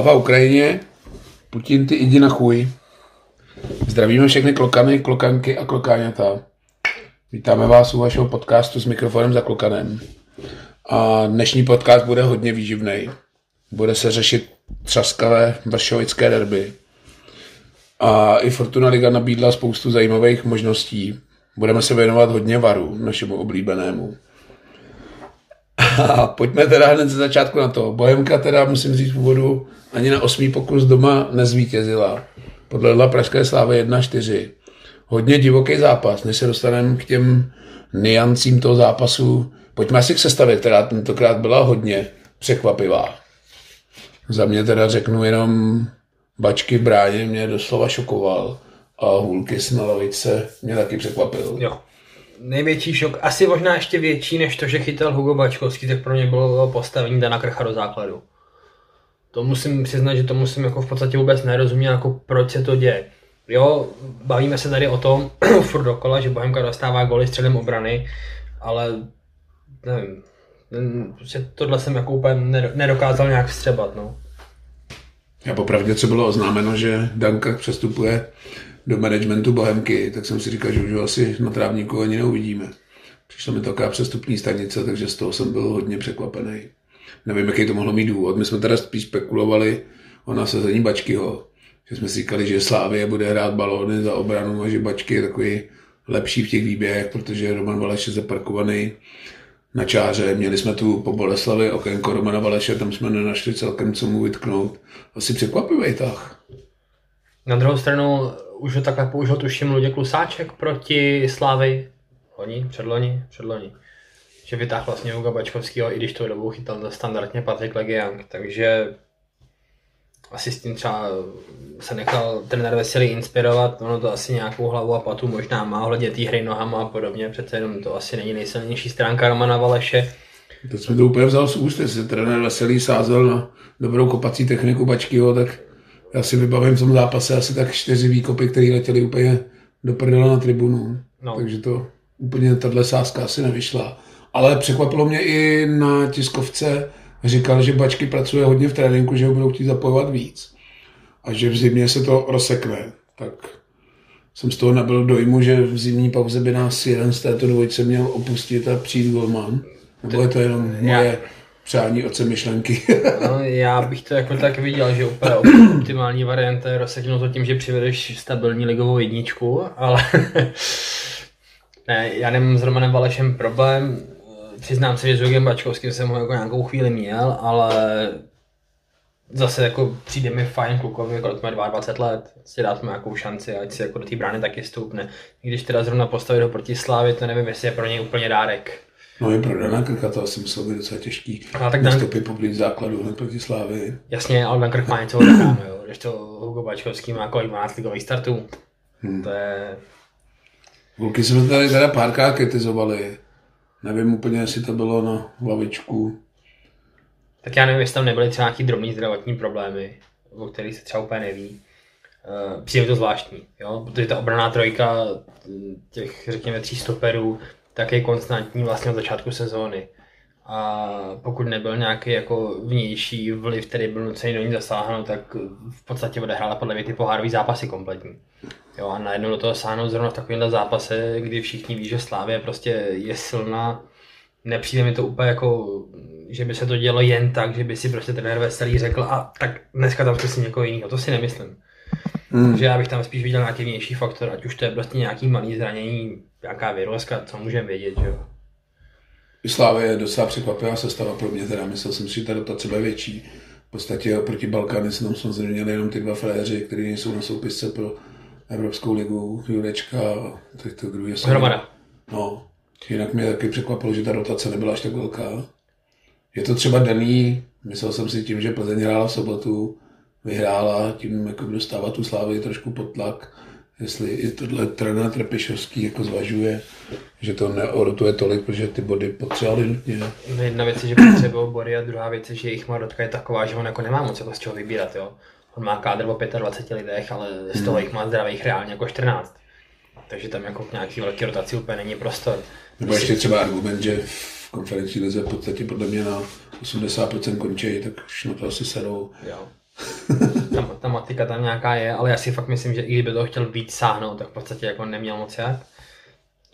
Sláva Ukrajině, Putin ty jdi na chuj. Zdravíme všechny klokany, klokanky a klokáňata. Vítáme vás u vašeho podcastu s mikrofonem za klokanem. A dnešní podcast bude hodně výživný. Bude se řešit třaskavé vršovické derby. A i Fortuna Liga nabídla spoustu zajímavých možností. Budeme se věnovat hodně varu, našemu oblíbenému. A pojďme teda hned ze začátku na to. Bohemka teda, musím říct úvodu, ani na osmý pokus doma nezvítězila. Podle Pražské slávy 1-4. Hodně divoký zápas, než se dostaneme k těm niancím toho zápasu. Pojďme asi k sestavě, která tentokrát byla hodně překvapivá. Za mě teda řeknu jenom bačky v bráně mě doslova šokoval a hůlky lavice mě taky překvapil. Jo největší šok, asi možná ještě větší než to, že chytal Hugo Bačkovský, tak pro mě bylo postavení Dana Krcha do základu. To musím přiznat, že to musím jako v podstatě vůbec nerozumět, jako proč se to děje. Jo, bavíme se tady o tom furt dokola, že Bohemka dostává goly středem obrany, ale nevím, prostě tohle jsem jako úplně nedokázal nějak vstřebat, no. Já popravdě, co bylo oznámeno, že Danka přestupuje do managementu Bohemky, tak jsem si říkal, že už asi na trávníku ani neuvidíme. Přišla mi taková přestupní stanice, takže z toho jsem byl hodně překvapený. Nevím, jaký to mohlo mít důvod. My jsme teda spíš spekulovali o nasazení Bačkyho, že jsme si říkali, že Slávě bude hrát balóny za obranu a že Bačky je takový lepší v těch výběrech, protože Roman Valeš je zaparkovaný na čáře. Měli jsme tu po Boleslavi okénko Romana Valeše, tam jsme nenašli celkem co mu vytknout. Asi překvapivý tah. Na druhou stranu už ho takhle použil tuším Luděk Klusáček proti Slávy. Loni, předloni, předloni. Že vytáhl vlastně Uga Bačkovského, i když tou dobu chytal standardně Patrik Legiang, takže asi s tím třeba se nechal trenér Veselý inspirovat, ono to asi nějakou hlavu a patu možná má ohledně té hry nohama a podobně, přece jenom to asi není nejsilnější stránka Romana Valeše. To jsme to úplně vzal z úst, jestli trenér Veselý sázel na dobrou kopací techniku Bačkyho, tak já si vybavím v tom zápase asi tak čtyři výkopy, které letěly úplně do prdela na tribunu. No. Takže to úplně tahle sázka asi nevyšla. Ale překvapilo mě i na tiskovce, říkal, že Bačky pracuje hodně v tréninku, že ho budou chtít zapojovat víc. A že v zimě se to rozsekne. Tak jsem z toho nabil dojmu, že v zimní pauze by nás jeden z této dvojice měl opustit a přijít golman. Nebo je to jenom moje přání oce myšlenky. no, já bych to jako tak viděl, že úplně optimální varianta je rozseknout to tím, že přivedeš stabilní ligovou jedničku, ale ne, já nemám s Romanem Valešem problém. Přiznám se, že s Jurgem Bačkovským jsem ho jako nějakou chvíli měl, ale zase jako přijde mi fajn klukovi, kolik má 22 let, si dát mu nějakou šanci, ať si jako do té brány taky stoupne. Když teda zrovna postavit ho proti Slávy, to nevím, jestli je pro něj úplně dárek. No i pro Dana Krka to asi muselo být docela těžký. A tak Nastupy poblíž základu hned proti Slávy. Jasně, ale Dan Krk má něco odehráno, jo. Když to Hugo Bačkovský má kolik 12 ligových startů. Hmm. To je... Vulky jsme tady teda párkrát kritizovali. Nevím úplně, jestli to bylo na hlavičku. Tak já nevím, jestli tam nebyly třeba nějaký drobný zdravotní problémy, o kterých se třeba úplně neví. Uh, přijde to zvláštní, jo? protože ta obraná trojka těch, řekněme, tří stoperů tak je konstantní vlastně od začátku sezóny. A pokud nebyl nějaký jako vnější vliv, který byl nucený do ní zasáhnout, tak v podstatě odehrála podle mě ty pohárový zápasy kompletní. Jo, a najednou do toho sáhnout zrovna v takovémhle zápase, kdy všichni ví, že Slávě prostě je silná, nepřijde mi to úplně jako, že by se to dělo jen tak, že by si prostě trenér Veselý řekl, a tak dneska tam si někoho jiného, to si nemyslím. Mm. Takže já bych tam spíš viděl nějaký vnější faktor, ať už to je prostě nějaký malý zranění, nějaká vyrozka, co můžeme vědět, že jo. Slávě je docela překvapivá sestava pro mě, teda myslel jsem si, že ta dotace bude větší. V podstatě proti Balkány se tam samozřejmě měli jenom ty dva fréři, kteří nejsou na soupisce pro Evropskou ligu, Jurečka a teď to druhý Hromada. No, jinak mě taky překvapilo, že ta rotace nebyla až tak velká. Je to třeba daný, myslel jsem si tím, že Plzeň hrála v sobotu, vyhrála, tím jako dostává tu slávy trošku pod tlak jestli i tohle trenér Trepišovský jako zvažuje, že to neorotuje tolik, protože ty body potřebovali nutně. No jedna věc je, že potřebují body a druhá věc je, že jejich marotka je taková, že on jako nemá moc jako z čeho vybírat, jo. On má kádr o 25 lidech, ale z toho hmm. jich má zdravých reálně jako 14. Takže tam jako k nějaký velký rotaci úplně není prostor. Nebo ještě třeba argument, že v konferenční lize v podstatě podle mě na 80% končí, tak už na to asi sedou. Jo. ta, ta matika tam nějaká je, ale já si fakt myslím, že i kdyby to chtěl víc sáhnout, tak v podstatě jako neměl moc jak.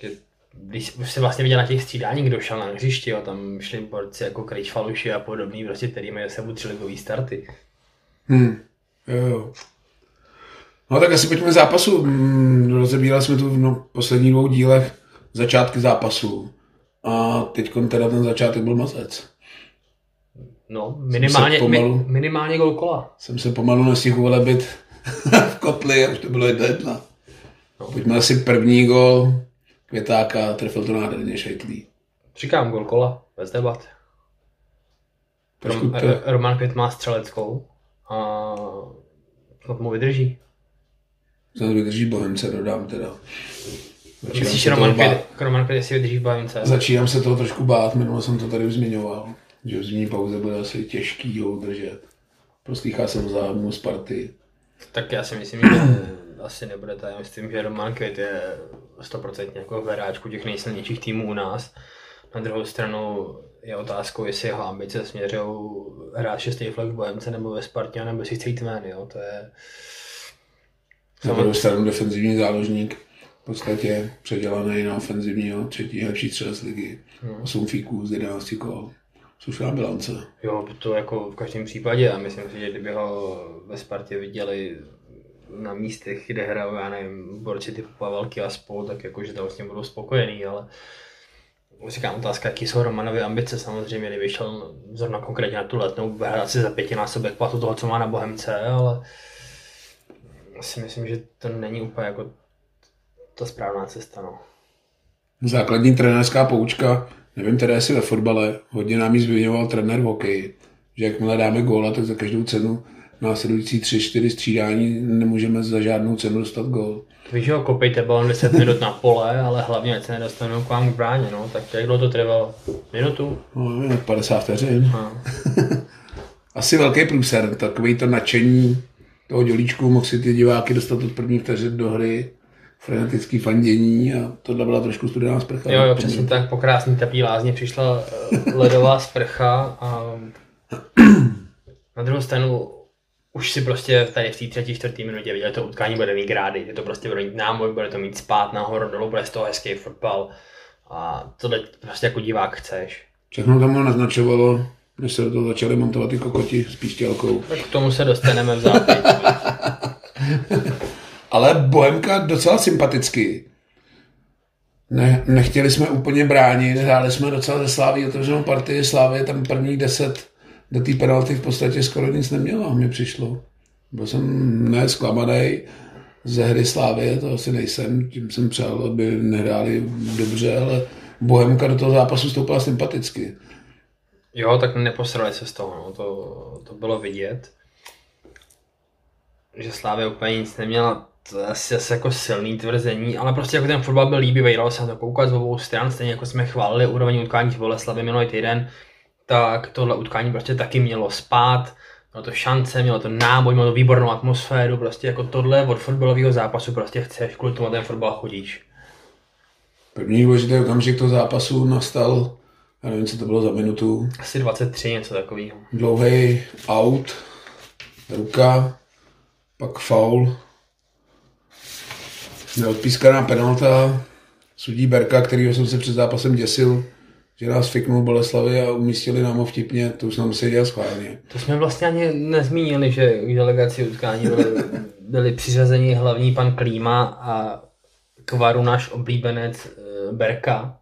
Že když už se vlastně viděl na těch střídání, kdo šel na hřišti, jo, tam šli borci jako Krejč a podobný, prostě, který mají se tři ligový starty. Hmm. Jo, jo. No tak asi pojďme zápasu. Hmm, rozebírali jsme tu v no, posledních dvou dílech začátky zápasu. A teď teda ten začátek byl mazec. No, minimálně, pomalu, mi, minimálně gol kola. Jsem se pomalu nestihl ulebit v kotli a už to bylo jedna jedna. No. Pojďme asi první gol Květáka, trefil to nádherně Šejtlí. Říkám gol kola, bez debat. Rom, to... Roman Květ má střeleckou a snad mu vydrží. Snad vydrží Bohemce, dodám teda. Myslíš, Roman Květ, Roman Květ, jestli vydrží Bohemce? Začínám se toho trošku bát, minule jsem to tady už zmiňoval že v zimní pauze bude asi těžký ho udržet. Proslýchá jsem zájmu z party. Tak já si myslím, že asi nebude to. Já myslím, že Roman Květ je 100% jako v hráčku těch nejsilnějších týmů u nás. Na druhou stranu je otázkou, jestli jeho ambice směřují hrát šestý flag v Bohemce nebo ve Spartě, nebo si chce jít ven, jo? To je... Na druhou stranu defenzivní záložník v podstatě předělaný na ofenzivního třetí lepší střel z ligy. Hmm. 8 fíků z 11 kol slušná bilance. Jo, to jako v každém případě a myslím si, že kdyby ho ve Spartě viděli na místech, kde hrajou, já nevím, borci typu Pavelky a spolu, tak jakože to vlastně budou spokojený, ale říkám otázka, jaký jsou Romanovy ambice, samozřejmě, kdyby šel zrovna konkrétně na tu letnou, hrát si za pětinásobek platu toho, co má na Bohemce, ale si myslím, že to není úplně jako ta správná cesta. No. Základní trenérská poučka Nevím teda, jestli ve fotbale, hodně nám ji zmiňoval trenér v hokeji, že jakmile dáme góla, tak za každou cenu následující tři, čtyři střídání nemůžeme za žádnou cenu dostat gól. Víš, ho kopejte balon 10 minut na pole, ale hlavně ať se nedostanou k vám k bráně, no. Tak jak dlouho to trvalo? Minutu? No, 50 vteřin. Asi velký průser, takový to nadšení toho dělíčku, mohl si ty diváky dostat od prvních vteřin do hry frenetický fandění a tohle byla trošku studená sprcha. Jo, jo, přesně tak, po krásný tepý lázně přišla eh, ledová sprcha a na druhou stranu už si prostě tady v té třetí, čtvrtý minutě viděl, to utkání bude mít grády, je to prostě bude mít náboj, bude to mít spát nahoru, dolů, bude z toho hezký fotbal a tohle prostě jako divák chceš. Všechno tam naznačovalo, než se do toho začali montovat ty kokoti s píštělkou. Tak k tomu se dostaneme v zápěti. ale Bohemka docela sympaticky. Ne, nechtěli jsme úplně bránit, hráli jsme docela ze Slávy otevřenou partii, Slávy tam první deset do té penalty v podstatě skoro nic neměla, mi přišlo. Byl jsem ne zklamaný ze hry Slávy, to asi nejsem, tím jsem přál, aby nehráli dobře, ale Bohemka do toho zápasu stoupila sympaticky. Jo, tak neposrali se z toho, no. to, to bylo vidět. Že Slávě úplně nic neměla to je asi, asi jako silný tvrzení, ale prostě jako ten fotbal byl líbivý, dalo se na to koukat z obou stran, stejně jako jsme chválili úroveň utkání v Boleslavě minulý týden, tak tohle utkání prostě taky mělo spát, mělo to šance, mělo to náboj, mělo to výbornou atmosféru, prostě jako tohle od fotbalového zápasu prostě chceš, kvůli tomu ten fotbal chodíš. První důležitý okamžik toho zápasu nastal, já nevím, co to bylo za minutu. Asi 23, něco takového. Dlouhý out, ruka, pak foul, Neodpískaná penalta, sudí Berka, kterýho jsem se před zápasem děsil, že nás fiknul Boleslavy a umístili nám ho vtipně, to už nám se dělal schválně. To jsme vlastně ani nezmínili, že k delegaci utkání byli, byli přiřazeni hlavní pan Klíma a Kvaru náš oblíbenec eh, Berka.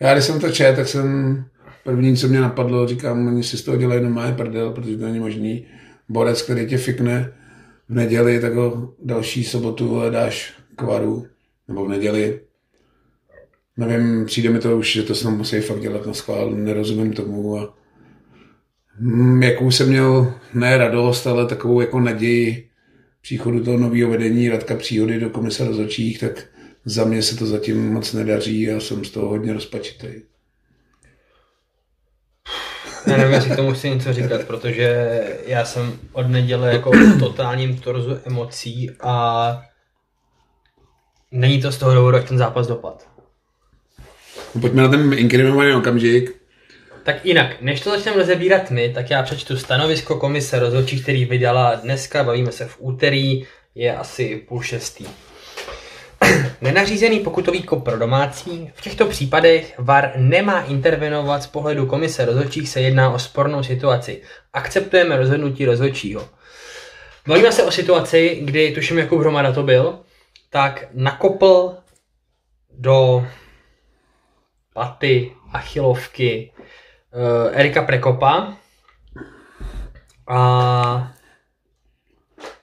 Já když jsem to čet, tak jsem první, co mě napadlo, říkám, oni si z toho dělají normálně prdel, protože to není možný. Borec, který tě fikne, v neděli, tak ho další sobotu dáš kvaru, nebo v neděli. Nevím, přijde mi to už, že to se musí fakt dělat na schvál, nerozumím tomu a hm, jakou jsem měl, ne radost, ale takovou jako naději příchodu toho nového vedení Radka Příhody do komise rozhodčích, tak za mě se to zatím moc nedaří a jsem z toho hodně rozpačitý. Já nevím, jestli k tomu chci něco říkat, protože já jsem od neděle jako v totálním torzu emocí a není to z toho důvodu, jak ten zápas dopad. No, pojďme na ten inkriminovaný okamžik. Tak jinak, než to začneme rozebírat my, tak já přečtu stanovisko komise rozhodčí, který vydala dneska, bavíme se v úterý, je asi půl šestý. Nenařízený pokutový kop pro domácí. V těchto případech VAR nemá intervenovat z pohledu komise rozhodčích, se jedná o spornou situaci. Akceptujeme rozhodnutí rozhodčího. Bavíme se o situaci, kdy, tuším, Jakub Hromada to byl, tak nakopl do paty, achilovky uh, Erika Prekopa a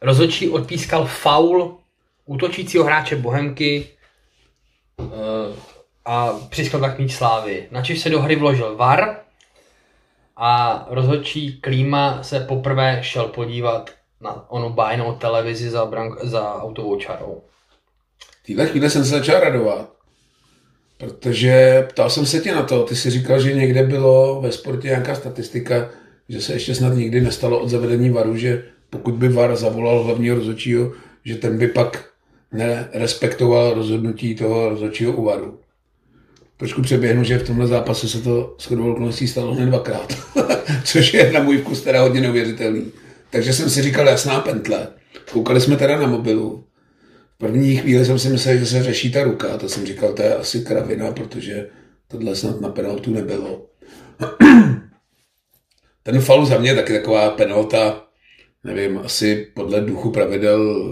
rozhodčí odpískal faul útočícího hráče Bohemky uh, a přiskal tak míč slávy. Načež se do hry vložil VAR a rozhodčí Klíma se poprvé šel podívat na onu bájnou televizi za, brank, za autovou čarou. V téhle chvíli jsem se začal radovat, protože ptal jsem se tě na to, ty si říkal, že někde bylo ve sportě nějaká statistika, že se ještě snad nikdy nestalo od zavedení varu, že pokud by VAR zavolal hlavního rozhodčího, že ten by pak nerespektoval rozhodnutí toho rozhodčího uvaru. Trošku přeběhnu, že v tomhle zápase se to s okolností stalo hned dvakrát, což je na můj vkus teda hodně neuvěřitelný. Takže jsem si říkal, jasná pentle. Koukali jsme teda na mobilu. V první chvíli jsem si myslel, že se řeší ta ruka. To jsem říkal, to je asi kravina, protože tohle snad na penaltu nebylo. Ten faul za mě taky taková penalta, nevím, asi podle duchu pravidel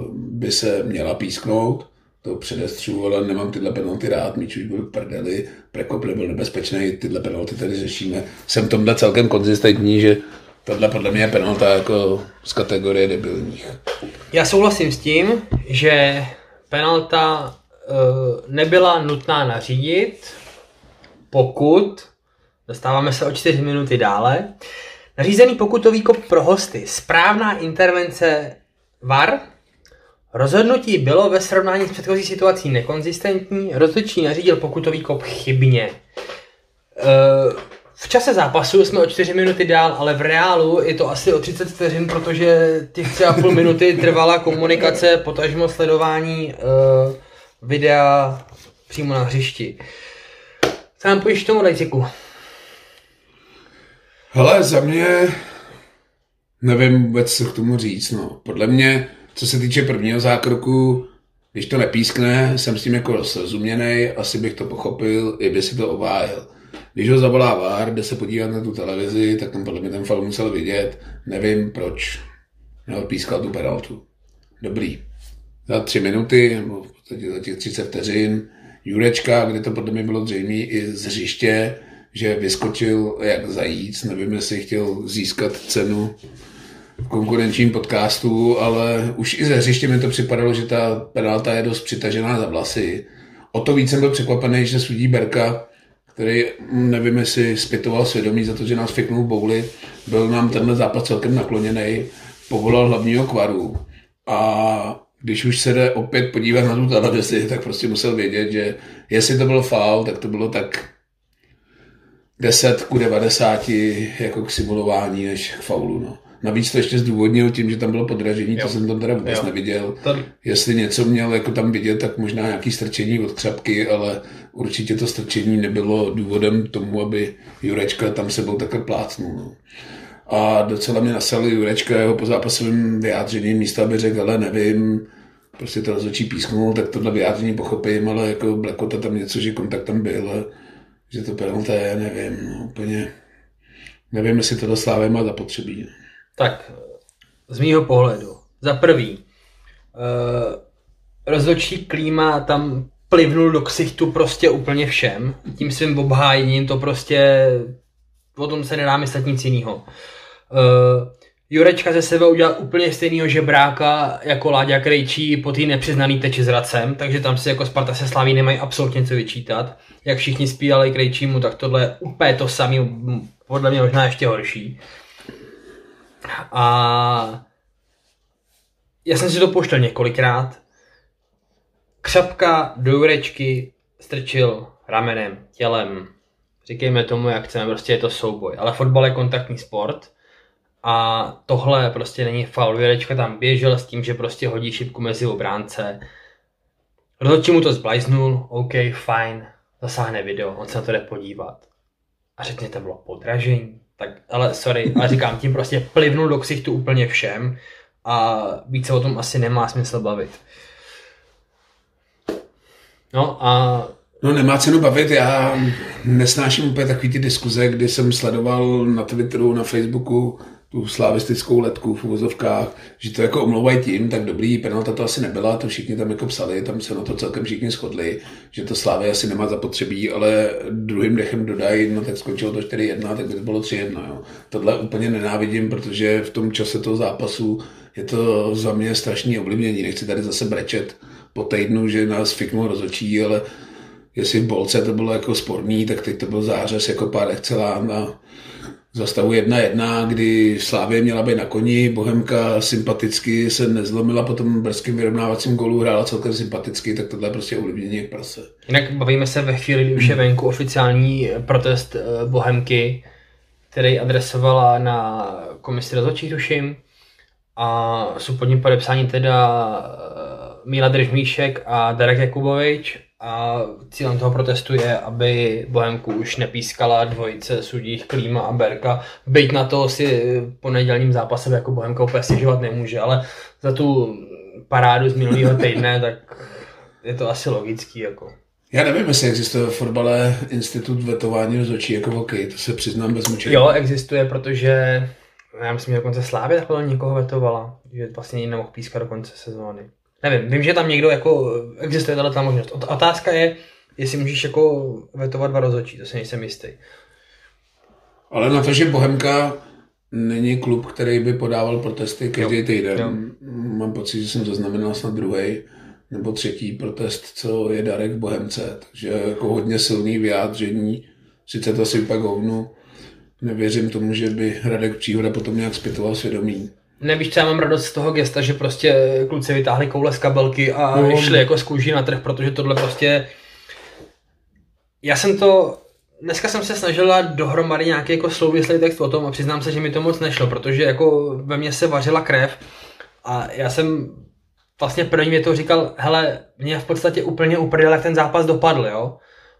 by se měla písknout, to předestřu, ale nemám tyhle penalty rád, míč už byl prdeli, Prekop byl nebezpečný, tyhle penalty tady řešíme. Jsem tomhle celkem konzistentní, že tohle podle mě je penalta jako z kategorie debilních. Já souhlasím s tím, že penalta uh, nebyla nutná nařídit, pokud, dostáváme se o čtyři minuty dále, nařízený pokutový kop pro hosty, správná intervence VAR, rozhodnutí bylo ve srovnání s předchozí situací nekonzistentní, rozhodčí nařídil pokutový kop chybně. Uh, v čase zápasu jsme o 4 minuty dál, ale v reálu je to asi o 30 vteřin, protože těch 3,5 minuty trvala komunikace, potažmo sledování uh, videa přímo na hřišti. Co nám pojíš tomu, Lejciku? Hele, za mě nevím vůbec, co k tomu říct. No. Podle mě, co se týče prvního zákroku, když to nepískne, jsem s tím jako srozuměný, asi bych to pochopil, i by si to ovájel. Když ho zavolá VAR, jde se podívat na tu televizi, tak tam podle mě ten faul musel vidět. Nevím proč neodpískal tu penaltu. Dobrý. Za tři minuty, nebo v podstatě za těch 30 vteřin, Jurečka, kde to podle mě bylo zřejmé i z hřiště, že vyskočil jak zajíc, nevím, jestli chtěl získat cenu konkurenčním podcastu, ale už i ze hřiště mi to připadalo, že ta penalta je dost přitažená za vlasy. O to víc jsem byl překvapený, že sudí Berka který nevím, jestli zpětoval svědomí za to, že nás fiknul bouli, byl nám tenhle zápas celkem nakloněný, povolal hlavního kvaru a když už se jde opět podívat na tu televizi, tak prostě musel vědět, že jestli to byl faul, tak to bylo tak 10 ku 90 jako k simulování než k faulu. No. Navíc to ještě zdůvodnil tím, že tam bylo podražení, jo. to jsem tam teda vůbec jo. neviděl. To... Jestli něco měl jako tam vidět, tak možná nějaký strčení od křapky, ale určitě to strčení nebylo důvodem tomu, aby Jurečka tam sebou takhle plácnul. No. A docela mě nasal Jurečka jeho po zápasovém vyjádření místa, aby řekl, ale nevím, prostě to rozhodčí písknul, tak tohle vyjádření pochopím, ale jako Blackota tam něco, že kontakt tam byl, a že to penalta je, nevím, no, úplně nevím, jestli to Slávy má zapotřebí. Tak, z mýho pohledu. Za prvý, uh, rozhodčí klíma tam plivnul do ksichtu prostě úplně všem. Tím svým obhájením to prostě, o tom se nedá myslet nic jiného. Uh, Jurečka ze sebe udělal úplně stejného žebráka jako Láďa Krejčí po té nepřiznaný teči s Racem, takže tam si jako Sparta se slaví nemají absolutně co vyčítat. Jak všichni spíjali Krejčímu, tak tohle je úplně to samé, podle mě možná ještě horší. A já jsem si to pouštěl několikrát. Křapka do Jurečky strčil ramenem, tělem. Říkejme tomu, jak chceme, prostě je to souboj. Ale fotbal je kontaktní sport a tohle prostě není faul. Jurečka tam běžel s tím, že prostě hodí šipku mezi obránce. Rozhodčí mu to zblajznul, OK, fajn, zasáhne video, on se na to jde podívat. a řekně to bylo podražení. Tak, ale sorry, ale říkám, tím prostě plivnul do ksichtu úplně všem a více o tom asi nemá smysl bavit. No a No nemá cenu bavit, já nesnáším úplně takový ty diskuze, kdy jsem sledoval na Twitteru, na Facebooku tu slavistickou letku v uvozovkách, že to jako omlouvají tím, tak dobrý, penalta to asi nebyla, to všichni tam jako psali, tam se na to celkem všichni shodli, že to Slávy asi nemá zapotřebí, ale druhým dechem dodají, no tak skončilo to 4-1, tak by to bylo 3-1. Jo. Tohle úplně nenávidím, protože v tom čase toho zápasu je to za mě strašný ovlivnění, nechci tady zase brečet po týdnu, že nás fiknul rozočí, ale jestli v Bolce to bylo jako sporný, tak teď to byl zářez jako pár excelán a za stavu 1-1, kdy Slávě měla být na koni, Bohemka sympaticky se nezlomila, po tom brzkém vyrovnávacím golu hrála celkem sympaticky, tak tohle je prostě ovlivnění jak prase. Jinak bavíme se ve chvíli, kdy už je venku oficiální protest eh, Bohemky, který adresovala na komisi rozhodčích, tuším, a jsou pod ním podepsání teda eh, Míla Držmíšek a Darek Jakubovič a cílem toho protestu je, aby Bohemku už nepískala dvojice sudích Klíma a Berka. Byť na to si po nedělním zápase jako Bohemka úplně stěžovat nemůže, ale za tu parádu z minulého týdne, tak je to asi logický. Jako. Já nevím, jestli existuje v fotbale institut vetování rozhodčí jako hokej, to se přiznám bez mučení. Jo, existuje, protože já myslím, že dokonce Slávě takhle někoho vetovala, že vlastně nemohl pískat do konce sezóny. Nevím, vím, že tam někdo jako, existuje tato možnost. Otázka je, jestli můžeš jako vetovat dva rozhodčí, to si nejsem jistý. Ale na to, že Bohemka není klub, který by podával protesty každý jo. týden. Jo. Mám pocit, že jsem zaznamenal snad druhý nebo třetí protest, co je Darek Bohemce. Takže jako hodně silný vyjádření. Sice to asi pak hovnu. Nevěřím tomu, že by Radek Příhoda potom nějak zpětoval svědomí. Nevíš, co já mám radost z toho gesta, že prostě kluci vytáhli koule z kabelky a no. šli jako z kůží na trh, protože tohle prostě... Já jsem to... Dneska jsem se snažila dohromady nějaký jako souvislý text o tom a přiznám se, že mi to moc nešlo, protože jako ve mně se vařila krev a já jsem vlastně první mě to říkal, hele, mě v podstatě úplně uprdel, jak ten zápas dopadl, jo.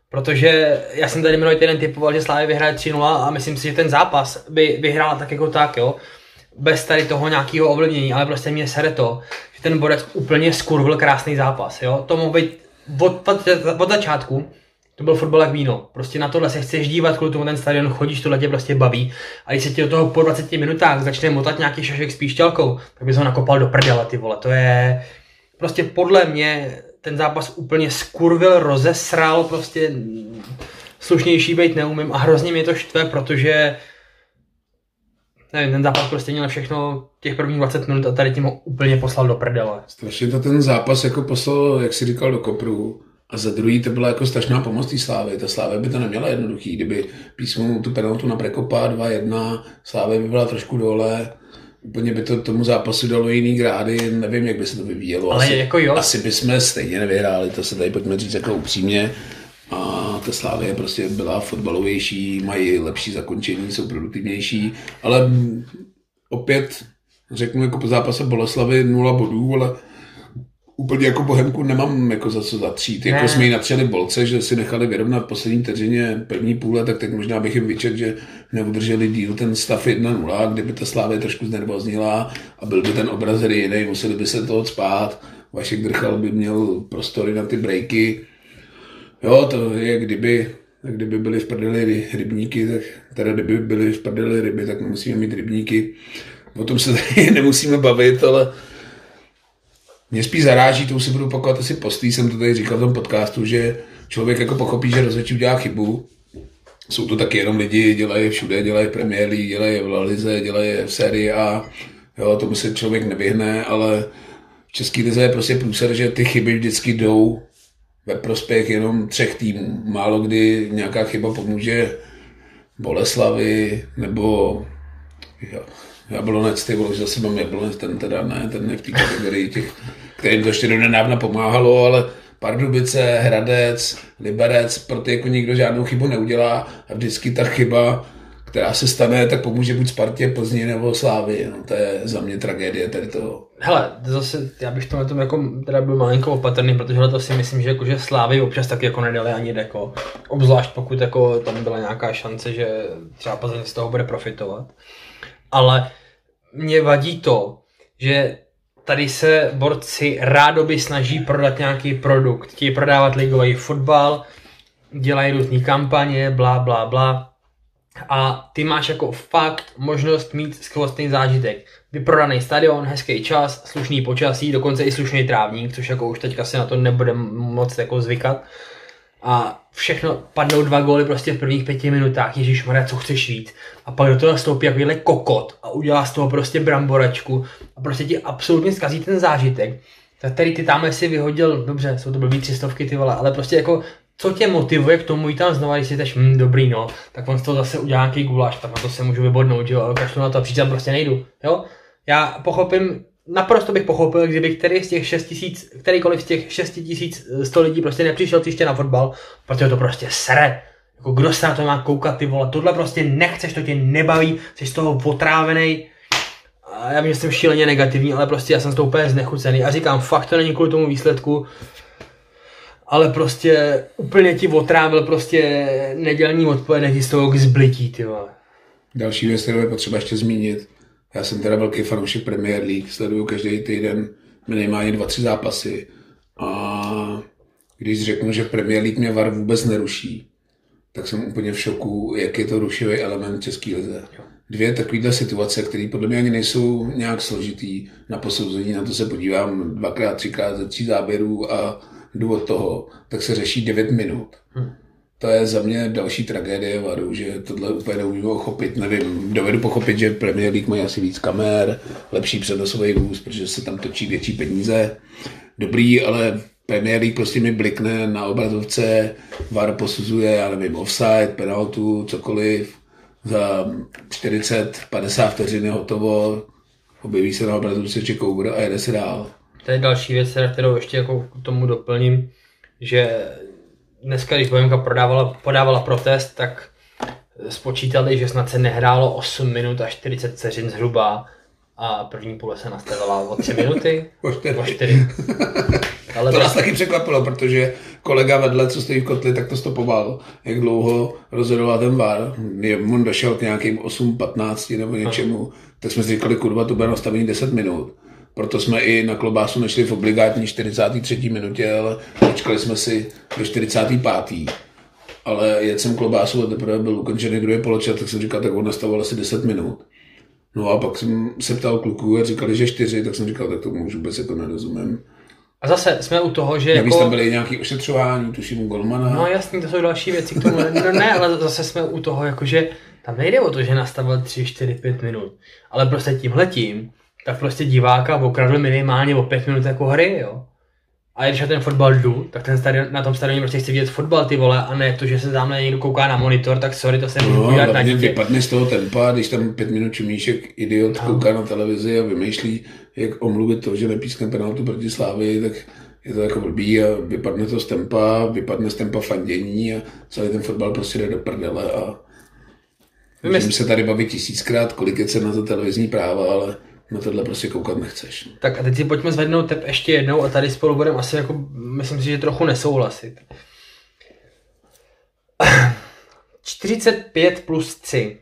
Protože já jsem tady minulý týden typoval, že Slávy vyhraje 3-0 a myslím si, že ten zápas by vyhrál tak jako tak, jo bez tady toho nějakého ovlivnění, ale prostě mě sere to, že ten borec úplně skurvil krásný zápas, jo. To mohl být od, od, od začátku, to byl fotbal jak víno. Prostě na tohle se chceš dívat, kvůli tomu ten stadion chodíš, tohle tě prostě baví. A když se ti do toho po 20 minutách začne motat nějaký šašek s píšťalkou, tak bys ho nakopal do prdele, ty vole. To je prostě podle mě ten zápas úplně skurvil, rozesral, prostě slušnější být neumím a hrozně mě to štve, protože nevím, ten zápas prostě měl všechno těch prvních 20 minut a tady tím ho úplně poslal do prdele. Strašně to ten zápas jako poslal, jak si říkal, do kopru. A za druhý to byla jako strašná pomoc té Slávy. Ta Slávy by to neměla jednoduchý. Kdyby písmo tu penaltu na Prekopa 2-1, Slávy by byla trošku dole, úplně by to tomu zápasu dalo jiný grády, nevím, jak by se to vyvíjelo. Ale asi, jako jo. asi bychom stejně nevyhráli, to se tady pojďme říct jako upřímně. A ta Slávě prostě byla fotbalovější, mají lepší zakončení, jsou produktivnější, ale opět řeknu jako po zápase Boleslavy nula bodů, ale úplně jako Bohemku nemám jako za co zatřít. Jako jsme jí natřeli bolce, že si nechali vyrovnat poslední vteřině první půle, tak teď možná bych jim vyčet, že neudrželi díl ten stav 1-0, kdyby ta Slávě trošku znervoznila a byl by ten obraz jiný, museli by se toho spát. Vašek Drchal by měl prostory na ty breaky, Jo, to je kdyby, kdyby byly v prdeli rybníky, tak teda kdyby byly v prdeli ryby, tak musíme mít rybníky. O tom se tady nemusíme bavit, ale mě spíš zaráží, to už si budu opakovat asi postý, jsem to tady říkal v tom podcastu, že člověk jako pochopí, že rozhodčí udělá chybu. Jsou to taky jenom lidi, dělají všude, dělají Premier League, dělají v Lize, dělají v sérii A. Jo, tomu se člověk nevyhne, ale v České lize je prostě průser, že ty chyby vždycky jdou ve prospěch jenom třech týmů. Málo kdy nějaká chyba pomůže Boleslavy nebo jo, Jablonec, ty vole, zase mám Jablonec, ten teda ne, ten je v té kategorii těch, kterým to ještě do nedávna pomáhalo, ale Pardubice, Hradec, Liberec, pro ty jako nikdo žádnou chybu neudělá a vždycky ta chyba, která se stane, tak pomůže buď Spartě, Plzni nebo Slávy. No, to je za mě tragédie tady toho. Hele, zase já bych to na tom jako teda byl malinko opatrný, protože to si myslím, že, jako, že Slávy občas taky jako nedali ani deko. Obzvlášť pokud jako tam byla nějaká šance, že třeba Plzeň z toho bude profitovat. Ale mě vadí to, že tady se borci rádoby snaží prodat nějaký produkt. Chtějí prodávat ligový fotbal, dělají různé kampaně, blá, blá, blá. A ty máš jako fakt možnost mít skvostný zážitek. Vyprodaný stadion, hezký čas, slušný počasí, dokonce i slušný trávník, což jako už teďka si na to nebude moc jako zvykat. A všechno, padnou dva góly prostě v prvních pěti minutách, Ježíš Maria, co chceš víc. A pak do toho nastoupí jako kokot a udělá z toho prostě bramboračku a prostě ti absolutně zkazí ten zážitek. Tak tady ty tamhle si vyhodil, dobře, jsou to blbý třistovky ty vole, ale prostě jako co tě motivuje k tomu jít tam znova, když si tež, hm, dobrý no, tak on z toho zase udělá nějaký guláš, tak na to se můžu vybodnout, jo, ale na to příště prostě nejdu, jo. Já pochopím, naprosto bych pochopil, kdyby který z těch 6 tisíc, kterýkoliv z těch 6 tisíc 100 lidí prostě nepřišel příště na fotbal, protože to prostě sere. Jako kdo se na to má koukat, ty vole, tohle prostě nechceš, to tě nebaví, jsi z toho otrávený. Já vím, že jsem šíleně negativní, ale prostě já jsem z toho úplně znechucený a říkám, fakt to není kvůli tomu výsledku, ale prostě úplně ti otrávil prostě nedělní odpoledne z toho k zblití, ty vole. Další věc, kterou je potřeba ještě zmínit, já jsem teda velký fanoušek Premier League, sleduju každý týden minimálně dva, tři zápasy a když řeknu, že Premier League mě VAR vůbec neruší, tak jsem úplně v šoku, jak je to rušivý element České lize. Dvě takovéhle situace, které podle mě ani nejsou nějak složitý na posouzení, na to se podívám dvakrát, třikrát ze tří záběrů a jdu od toho, tak se řeší 9 minut. Hmm. To je za mě další tragédie varu, že tohle úplně nemůžu pochopit. Nevím, dovedu pochopit, že Premier League mají asi víc kamer, lepší přenosový vůz, protože se tam točí větší peníze. Dobrý, ale Premier League prostě mi blikne na obrazovce, VAR posuzuje, já nevím, offside, penaltu, cokoliv. Za 40-50 vteřin je hotovo, objeví se na obrazovce Čekoubr a jede se dál. To je další věc, kterou ještě jako k tomu doplním, že dneska, když Bohemka prodávala, podávala protest, tak spočítali, že snad se nehrálo 8 minut a 40 vteřin zhruba a první půle se nastavila o 3 minuty. o 4. O 4. Ale to nás taky překvapilo, protože kolega vedle, co stojí v kotli, tak to stopoval, jak dlouho rozhodoval ten VAR. On došel k nějakým 8-15 nebo něčemu, tak jsme si říkali, kurva, to bude nastavení 10 minut. Proto jsme i na klobásu nešli v obligátní 43. minutě, ale počkali jsme si do 45. Ale jet jsem klobásu a teprve byl ukončený druhý poločas, tak jsem říkal, tak on nastavoval asi 10 minut. No a pak jsem se ptal kluků a říkali, že 4, tak jsem říkal, tak tomu už vůbec jako nerozumím. A zase jsme u toho, že Navíc jako... tam byly nějaké ošetřování, tuším u Golmana. No jasný, to jsou další věci k tomu. No ne, ale zase jsme u toho, jakože tam nejde o to, že nastavil 3, 4, 5 minut. Ale prostě tímhletím tak prostě diváka okradl minimálně o pět minut jako hry, jo. A když na ten fotbal jdu, tak ten stadion, na tom stadioně prostě chci vidět fotbal, ty vole, a ne to, že se tam někdo kouká na monitor, tak sorry, to se můžu no, podívat na dítě. vypadne z toho tempa, když tam pět minut čumíšek idiot no. kouká na televizi a vymýšlí, jak omluvit to, že nepískne penaltu proti Slávy, tak je to jako blbý a vypadne to z tempa, vypadne z tempa fandění a celý ten fotbal prostě jde do prdele a Můžeme se tady bavit tisíckrát, kolik je cena za televizní práva, ale na tohle prostě koukat nechceš. Tak a teď si pojďme zvednout tep ještě jednou a tady spolu budeme asi jako, myslím si, že trochu nesouhlasit. 45 plus 3.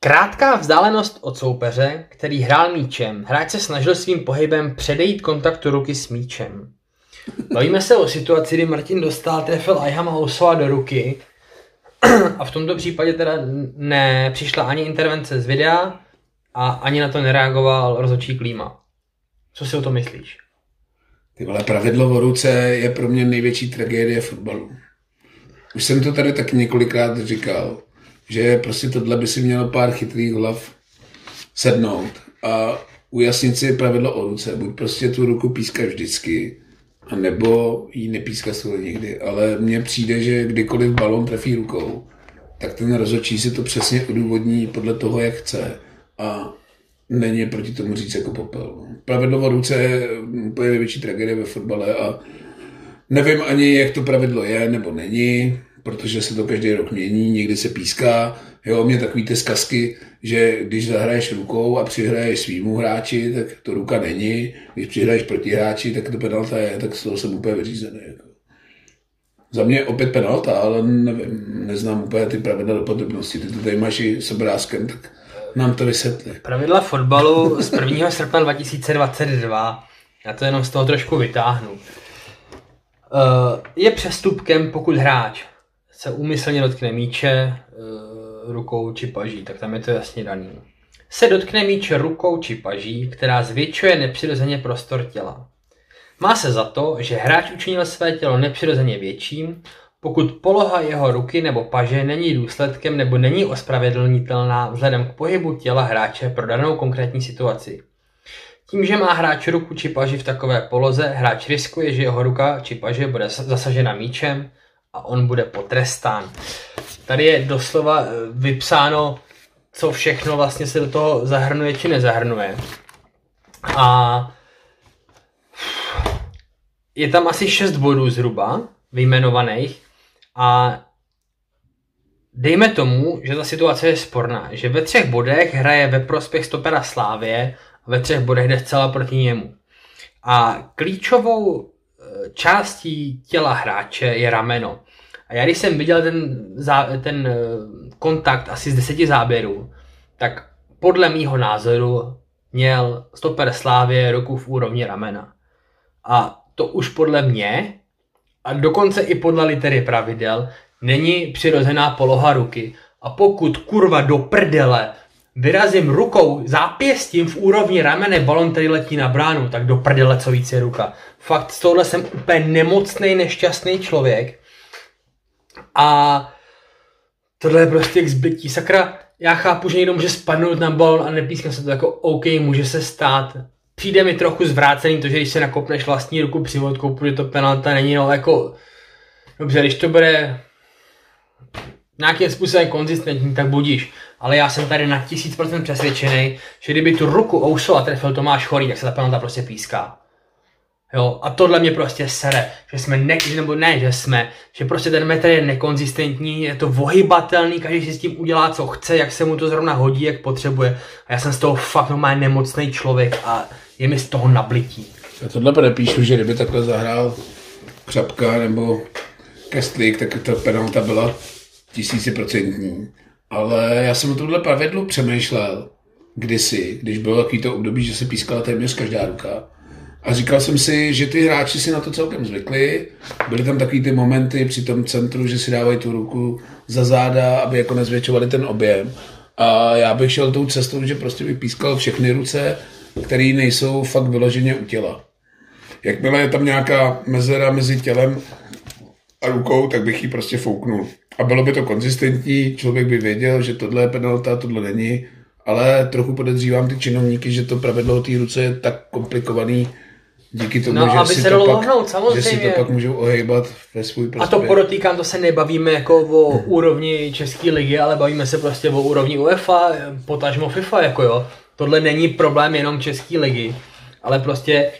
Krátká vzdálenost od soupeře, který hrál míčem. Hráč se snažil svým pohybem předejít kontaktu ruky s míčem. Bavíme se o situaci, kdy Martin dostal, trefil Ayhama Housova do ruky a v tomto případě teda nepřišla ani intervence z videa, a ani na to nereagoval rozhodčí klíma. Co si o to myslíš? Ty vole, pravidlo o ruce je pro mě největší tragédie fotbalu. Už jsem to tady taky několikrát říkal, že prostě tohle by si mělo pár chytrých hlav sednout a ujasnit si pravidlo o ruce. Buď prostě tu ruku píská vždycky, nebo ji nepíská skoro nikdy. Ale mně přijde, že kdykoliv balon trefí rukou, tak ten rozhodčí si to přesně odůvodní podle toho, jak chce a není proti tomu říct jako popel. Pravidlo o ruce je úplně největší tragédie ve fotbale a nevím ani, jak to pravidlo je nebo není. protože se to každý rok mění, někdy se píská. Jo, mě takový ty zkazky, že když zahraješ rukou a přihraješ svýmu hráči, tak to ruka není. Když přihraješ proti hráči, tak to penalta je, tak z toho jsem úplně vyřízený. Jako. Za mě opět penalta, ale nevím, neznám úplně ty pravidla do podrobnosti. Ty to tady máš i s obrázkem, tak nám to vysvětli. Pravidla fotbalu z 1. srpna 2022, já to jenom z toho trošku vytáhnu. Uh, je přestupkem, pokud hráč se úmyslně dotkne míče uh, rukou či paží, tak tam je to jasně daný. Se dotkne míče rukou či paží, která zvětšuje nepřirozeně prostor těla. Má se za to, že hráč učinil své tělo nepřirozeně větším, pokud poloha jeho ruky nebo paže není důsledkem nebo není ospravedlnitelná vzhledem k pohybu těla hráče pro danou konkrétní situaci. Tím, že má hráč ruku či paži v takové poloze, hráč riskuje, že jeho ruka či paže bude zasažena míčem a on bude potrestán. Tady je doslova eh, vypsáno, co všechno vlastně se do toho zahrnuje či nezahrnuje. A je tam asi 6 bodů zhruba vyjmenovaných a dejme tomu, že ta situace je sporná, že ve třech bodech hraje ve prospěch stopera Slávě a ve třech bodech jde zcela proti němu. A klíčovou eh, částí těla hráče je rameno. A já když jsem viděl ten, ten eh, kontakt asi z deseti záběrů, tak podle mýho názoru měl stoper Slávě ruku v úrovni ramena. A to už podle mě, a dokonce i podle litery pravidel, není přirozená poloha ruky. A pokud kurva do prdele vyrazím rukou zápěstím v úrovni ramene balon, který letí na bránu, tak do prdele co více ruka. Fakt z tohle jsem úplně nemocný, nešťastný člověk. A tohle je prostě k zbytí. Sakra, já chápu, že někdo může spadnout na balon a nepískám se to jako OK, může se stát přijde mi trochu zvrácený to, že když se nakopneš vlastní ruku při odkoupu, že to penalta není, no jako dobře, když to bude nějakým způsobem konzistentní, tak budíš. Ale já jsem tady na tisíc procent přesvědčený, že kdyby tu ruku a trefil Tomáš Chorý, tak se ta penalta prostě píská. Jo, a tohle mě prostě sere, že jsme ne, nebo ne, že jsme, že prostě ten metr je nekonzistentní, je to vohybatelný, každý si s tím udělá, co chce, jak se mu to zrovna hodí, jak potřebuje. A já jsem z toho fakt normálně nemocný člověk a je mi z toho nablití. Já tohle podepíšu, že kdyby takhle zahrál Křapka nebo Kestlík, tak ta penalta byla tisíciprocentní. Ale já jsem o tohle pravidlu přemýšlel kdysi, když bylo takový to období, že se pískala téměř každá ruka. A říkal jsem si, že ty hráči si na to celkem zvykli. Byly tam takový ty momenty při tom centru, že si dávají tu ruku za záda, aby jako nezvětšovali ten objem. A já bych šel tou cestou, že prostě bych pískal všechny ruce které nejsou fakt vyloženě u těla. Jakmile je tam nějaká mezera mezi tělem a rukou, tak bych ji prostě fouknul. A bylo by to konzistentní, člověk by věděl, že tohle je penalta, tohle není, ale trochu podezřívám ty činovníky, že to pravidlo té ruce je tak komplikovaný, díky tomu, no, že, aby si se to pak, lohnout, že si to pak můžou ohejbat ve svůj prospěch. A to podotýkám, to se nebavíme jako o úrovni České ligy, ale bavíme se prostě o úrovni UEFA, potažmo FIFA, jako jo tohle není problém jenom České ligy, ale prostě,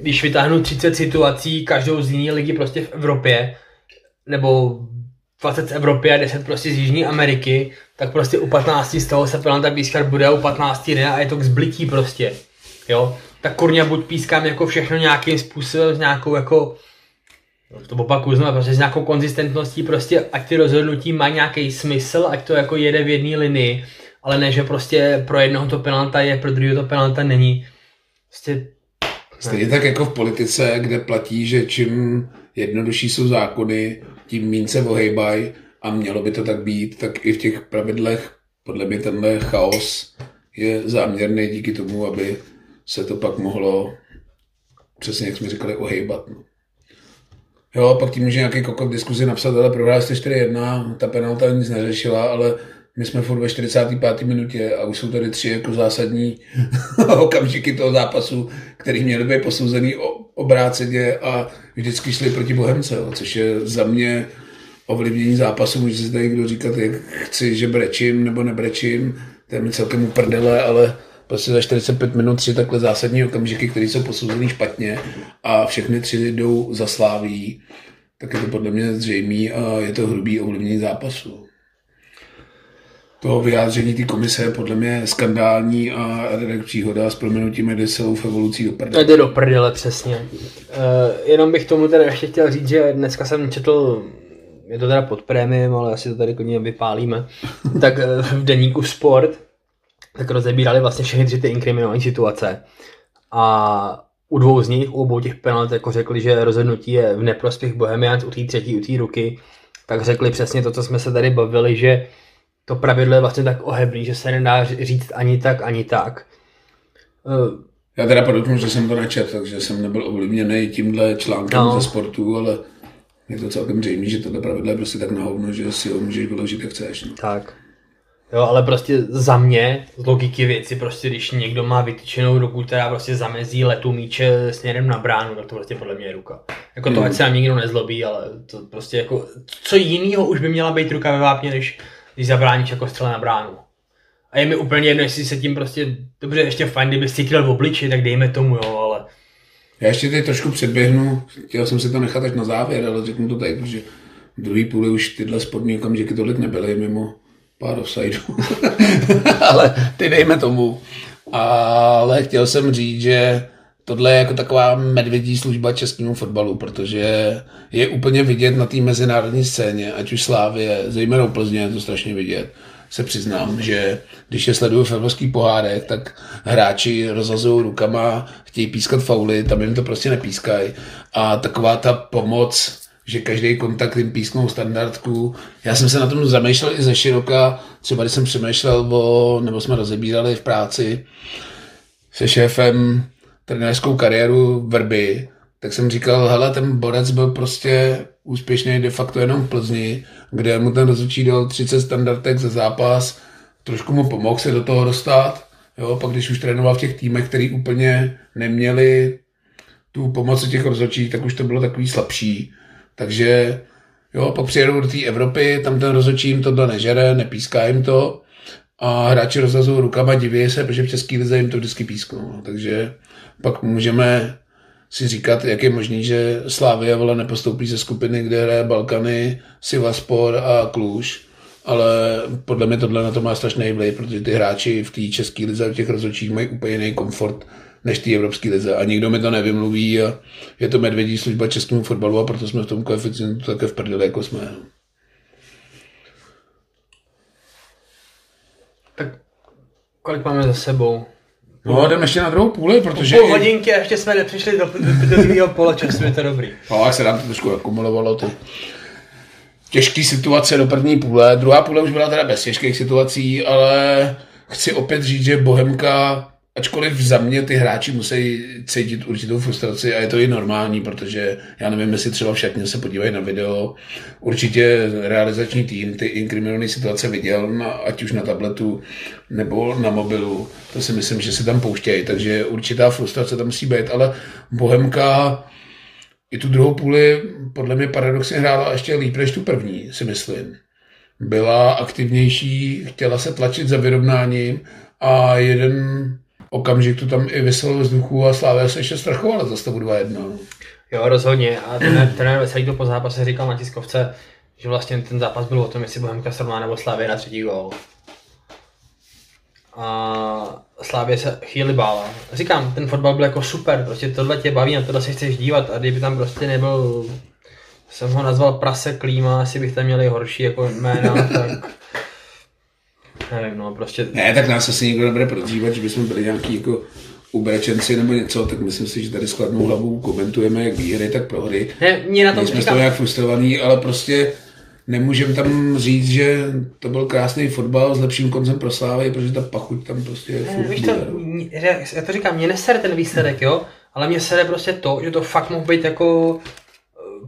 když vytáhnu 30 situací, každou z jiné ligy prostě v Evropě, nebo 20 z Evropy a 10 prostě z Jižní Ameriky, tak prostě u 15 z toho se penalta pískat bude, u 15 ne a je to k zblití prostě. Jo? Tak kurně buď pískám jako všechno nějakým způsobem, s nějakou jako to opakuju znovu, prostě s nějakou konzistentností, prostě ať ty rozhodnutí mají nějaký smysl, ať to jako jede v jedné linii, ale ne, že prostě pro jednoho to penalta je, pro druhého to penalta není. Prostě Stejně tak jako v politice, kde platí, že čím jednodušší jsou zákony, tím méně se ohejbají a mělo by to tak být, tak i v těch pravidlech podle mě tenhle chaos je záměrný díky tomu, aby se to pak mohlo, přesně jak jsme říkali, ohejbat. No. Jo, pak tím může nějaký kokot diskuzi napsat, ale prohrál jste 4-1, ta penalta nic neřešila, ale my jsme furt ve 45. minutě a už jsou tady tři jako zásadní okamžiky toho zápasu, který měly být posouzený obráceně a vždycky šli proti Bohemce, což je za mě ovlivnění zápasu. Může si tady kdo říkat, jak chci, že brečím nebo nebrečím, to je mi celkem uprdele, ale prostě za 45 minut tři takhle zásadní okamžiky, které jsou posouzený špatně a všechny tři jdou za sláví tak je to podle mě zřejmý a je to hrubý ovlivnění zápasu. To vyjádření té komise je podle mě skandální a redek příhoda s proměnutím jde celou v evolucí do prdele. Jde do prdele, přesně. Uh, jenom bych tomu teda ještě chtěl říct, že dneska jsem četl je to teda pod prémiem, ale asi to tady klidně vypálíme, tak eh, v deníku Sport tak rozebírali vlastně všechny tři ty inkriminální situace. A u dvou z nich, u obou těch penalt, jako řekli, že rozhodnutí je v neprospěch Bohemians, u té třetí, u té ruky, tak řekli přesně to, co jsme se tady bavili, že to pravidlo je vlastně tak ohebný, že se nedá říct ani tak, ani tak. Uh, já teda podotknu, že jsem to nečet, takže jsem nebyl ovlivněný tímhle článkem no. ze sportu, ale je to celkem zřejmé, že tohle pravidlo je prostě tak nahovno, že si ho můžeš vyložit, jak chceš. No. Tak. Jo, ale prostě za mě, z logiky věci, prostě když někdo má vytyčenou ruku, která prostě zamezí letu míče směrem na bránu, tak to prostě podle mě je ruka. Jako to, mm. ať se nám nikdo nezlobí, ale to prostě jako, co jiného už by měla být ruka ve vápně, než když zabráníš jako střele na bránu. A je mi úplně jedno, jestli se tím prostě, dobře, ještě fajn, kdyby si v obliči, tak dejme tomu, jo, ale já ještě tady trošku předběhnu, chtěl jsem si to nechat až na závěr, ale řeknu to tady, protože v druhé půli už tyhle spodní okamžiky tolik nebyly mimo pár offsideů. ale ty dejme tomu. Ale chtěl jsem říct, že tohle je jako taková medvědí služba českému fotbalu, protože je úplně vidět na té mezinárodní scéně, ať už Slávě, zejména Plzně je to strašně vidět, se přiznám, že když je sleduju v evropských pohádech, tak hráči rozhazují rukama, chtějí pískat fauly, tam jim to prostě nepískají. A taková ta pomoc, že každý kontakt jim písknou standardku. Já jsem se na tom zamýšlel i ze široka, třeba když jsem přemýšlel o, nebo jsme rozebírali v práci se šéfem trenérskou kariéru Vrby, tak jsem říkal, hele, ten Borec byl prostě úspěšný de facto jenom v Plzni, kde mu ten rozhodčí dal 30 standardek za zápas, trošku mu pomohl se do toho dostat, jo, pak když už trénoval v těch týmech, který úplně neměli tu pomoc těch rozhodčích, tak už to bylo takový slabší. Takže jo, pak přijedou do té Evropy, tam ten rozhodčí jim to nežere, nepíská jim to a hráči rozhazují rukama, diví se, protože v České lize jim to vždycky písknou. Takže pak můžeme si říkat, jak je možný, že Slávia vole nepostoupí ze skupiny, kde hraje Balkany, Sivaspor a Kluž, ale podle mě tohle na to má strašný vliv, protože ty hráči v té české lize, v těch rozhodčích mají úplně jiný komfort než té evropské lize a nikdo mi to nevymluví a je to medvědí služba českému fotbalu a proto jsme v tom koeficientu také v prdeli, jako jsme. Tak kolik máme za sebou? No, jdeme ještě na druhou půli, protože... Půl hodinky a ještě jsme nepřišli do, do, do druhého poločasu, je to dobrý. No, jak se nám to trošku akumulovalo, ty těžké situace do první půle. Druhá půle už byla teda bez těžkých situací, ale chci opět říct, že Bohemka Ačkoliv za mě ty hráči musí cítit určitou frustraci a je to i normální, protože já nevím, jestli třeba všechny se podívají na video, určitě realizační tým ty inkriminované situace viděl, na, ať už na tabletu nebo na mobilu, to si myslím, že se tam pouštějí, takže určitá frustrace tam musí být, ale Bohemka i tu druhou půli podle mě paradoxně hrála ještě líp než tu první, si myslím. Byla aktivnější, chtěla se tlačit za vyrovnáním a jeden okamžik to tam i vyselo vzduchu a Slávě se ještě strachovala za stavu 2-1. Jo, rozhodně. A ten, ten Veselý to po zápase říkal na tiskovce, že vlastně ten zápas byl o tom, jestli Bohemka srovná nebo Slávě na třetí gól. A Slávě se chvíli bála. Říkám, ten fotbal byl jako super, prostě tohle tě baví, na tohle se chceš dívat a kdyby tam prostě nebyl, jsem ho nazval prase klíma, asi bych tam měl i horší jako jména, tak Nevím, no, prostě... Ne, tak nás asi nikdo nebude prodřívat, že bychom byli nějaký jako ubrečenci nebo něco, tak myslím si, že tady s kladnou hlavou komentujeme jak výhry, tak prohry. Ne, mě na tom jsme z toho nějak frustrovaný, ale prostě nemůžeme tam říct, že to byl krásný fotbal s lepším koncem pro Slávy, protože ta pachuť tam prostě je ne, víš to, já to říkám, mě nesere ten výsledek, jo, ale mě sere prostě to, že to fakt mohl být jako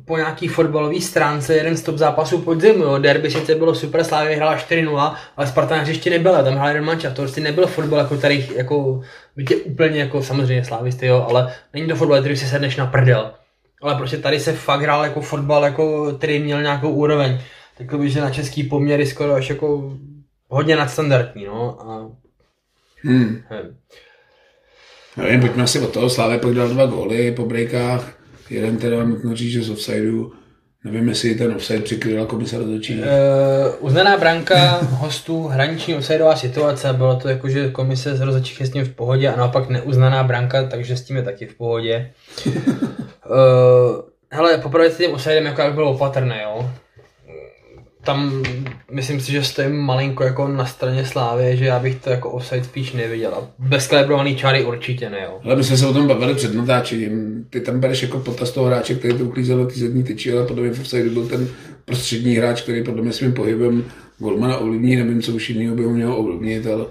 po nějaký fotbalové stránce jeden z top zápasů podzimu. Jo. Derby sice bylo super, Slávě vyhrála 4-0, ale Sparta na hřišti nebyla, tam hrál jeden manča. To prostě nebyl fotbal jako tady, jako, bytě úplně jako samozřejmě slávisty, jo, ale není to fotbal, který si sedneš na prdel. Ale prostě tady se fakt hrál jako fotbal, jako, který měl nějakou úroveň. Takový, by, že na český poměry skoro až jako hodně nadstandardní, no. A... Hmm. Nevím, pojďme asi od toho. Slávě pak dal dva góly po breakách. Jeden teda nutno říct, že z offsideu Nevím, jestli ten offside přikryla komise rozhodčí. Uh, uznaná branka hostů, hraniční offsideová situace, bylo to jako, že komise z rozhodčích je s tím v pohodě a naopak neuznaná branka, takže s tím je taky v pohodě. uh, hele, poprvé s tím offsidem jako bylo opatrný, jo tam myslím si, že stojím malinko jako na straně Slávy, že já bych to jako offside spíš neviděl. A čáry určitě ne, jo. Ale my jsme se o tom bavili před natáčením. Ty tam bereš jako potaz toho hráče, který to uklízel ty zadní tyči, ale podle mě v offside byl ten prostřední hráč, který podle mě svým pohybem golmana ovlivní, nevím, co už jiného by ho mělo ovlivnit, ale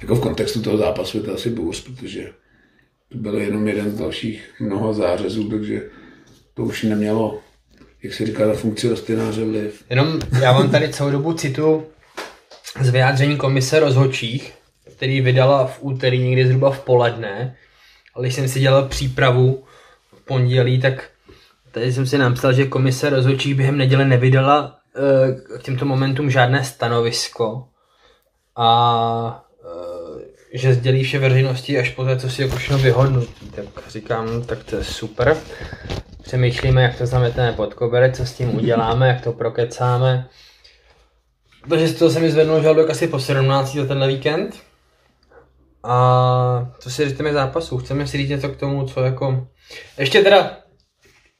jako v kontextu toho zápasu je to asi bůř, protože to byl jenom jeden z dalších mnoha zářezů, takže to už nemělo jak se říká, na funkci rostlináře vliv. Jenom já vám tady celou dobu citu z vyjádření komise rozhodčích, který vydala v úterý někdy zhruba v poledne, ale když jsem si dělal přípravu v pondělí, tak tady jsem si napsal, že komise rozhodčích během neděle nevydala uh, k těmto momentům žádné stanovisko a uh, že sdělí vše veřejnosti až po té, co si jako všechno vyhodnotí. Tak říkám, tak to je super přemýšlíme, jak to zameteme pod koberec, co s tím uděláme, jak to prokecáme. Takže to se mi zvednul žaludek asi po 17. za tenhle víkend. A co si říkáme zápasu? Chceme si říct něco k tomu, co jako... Ještě teda...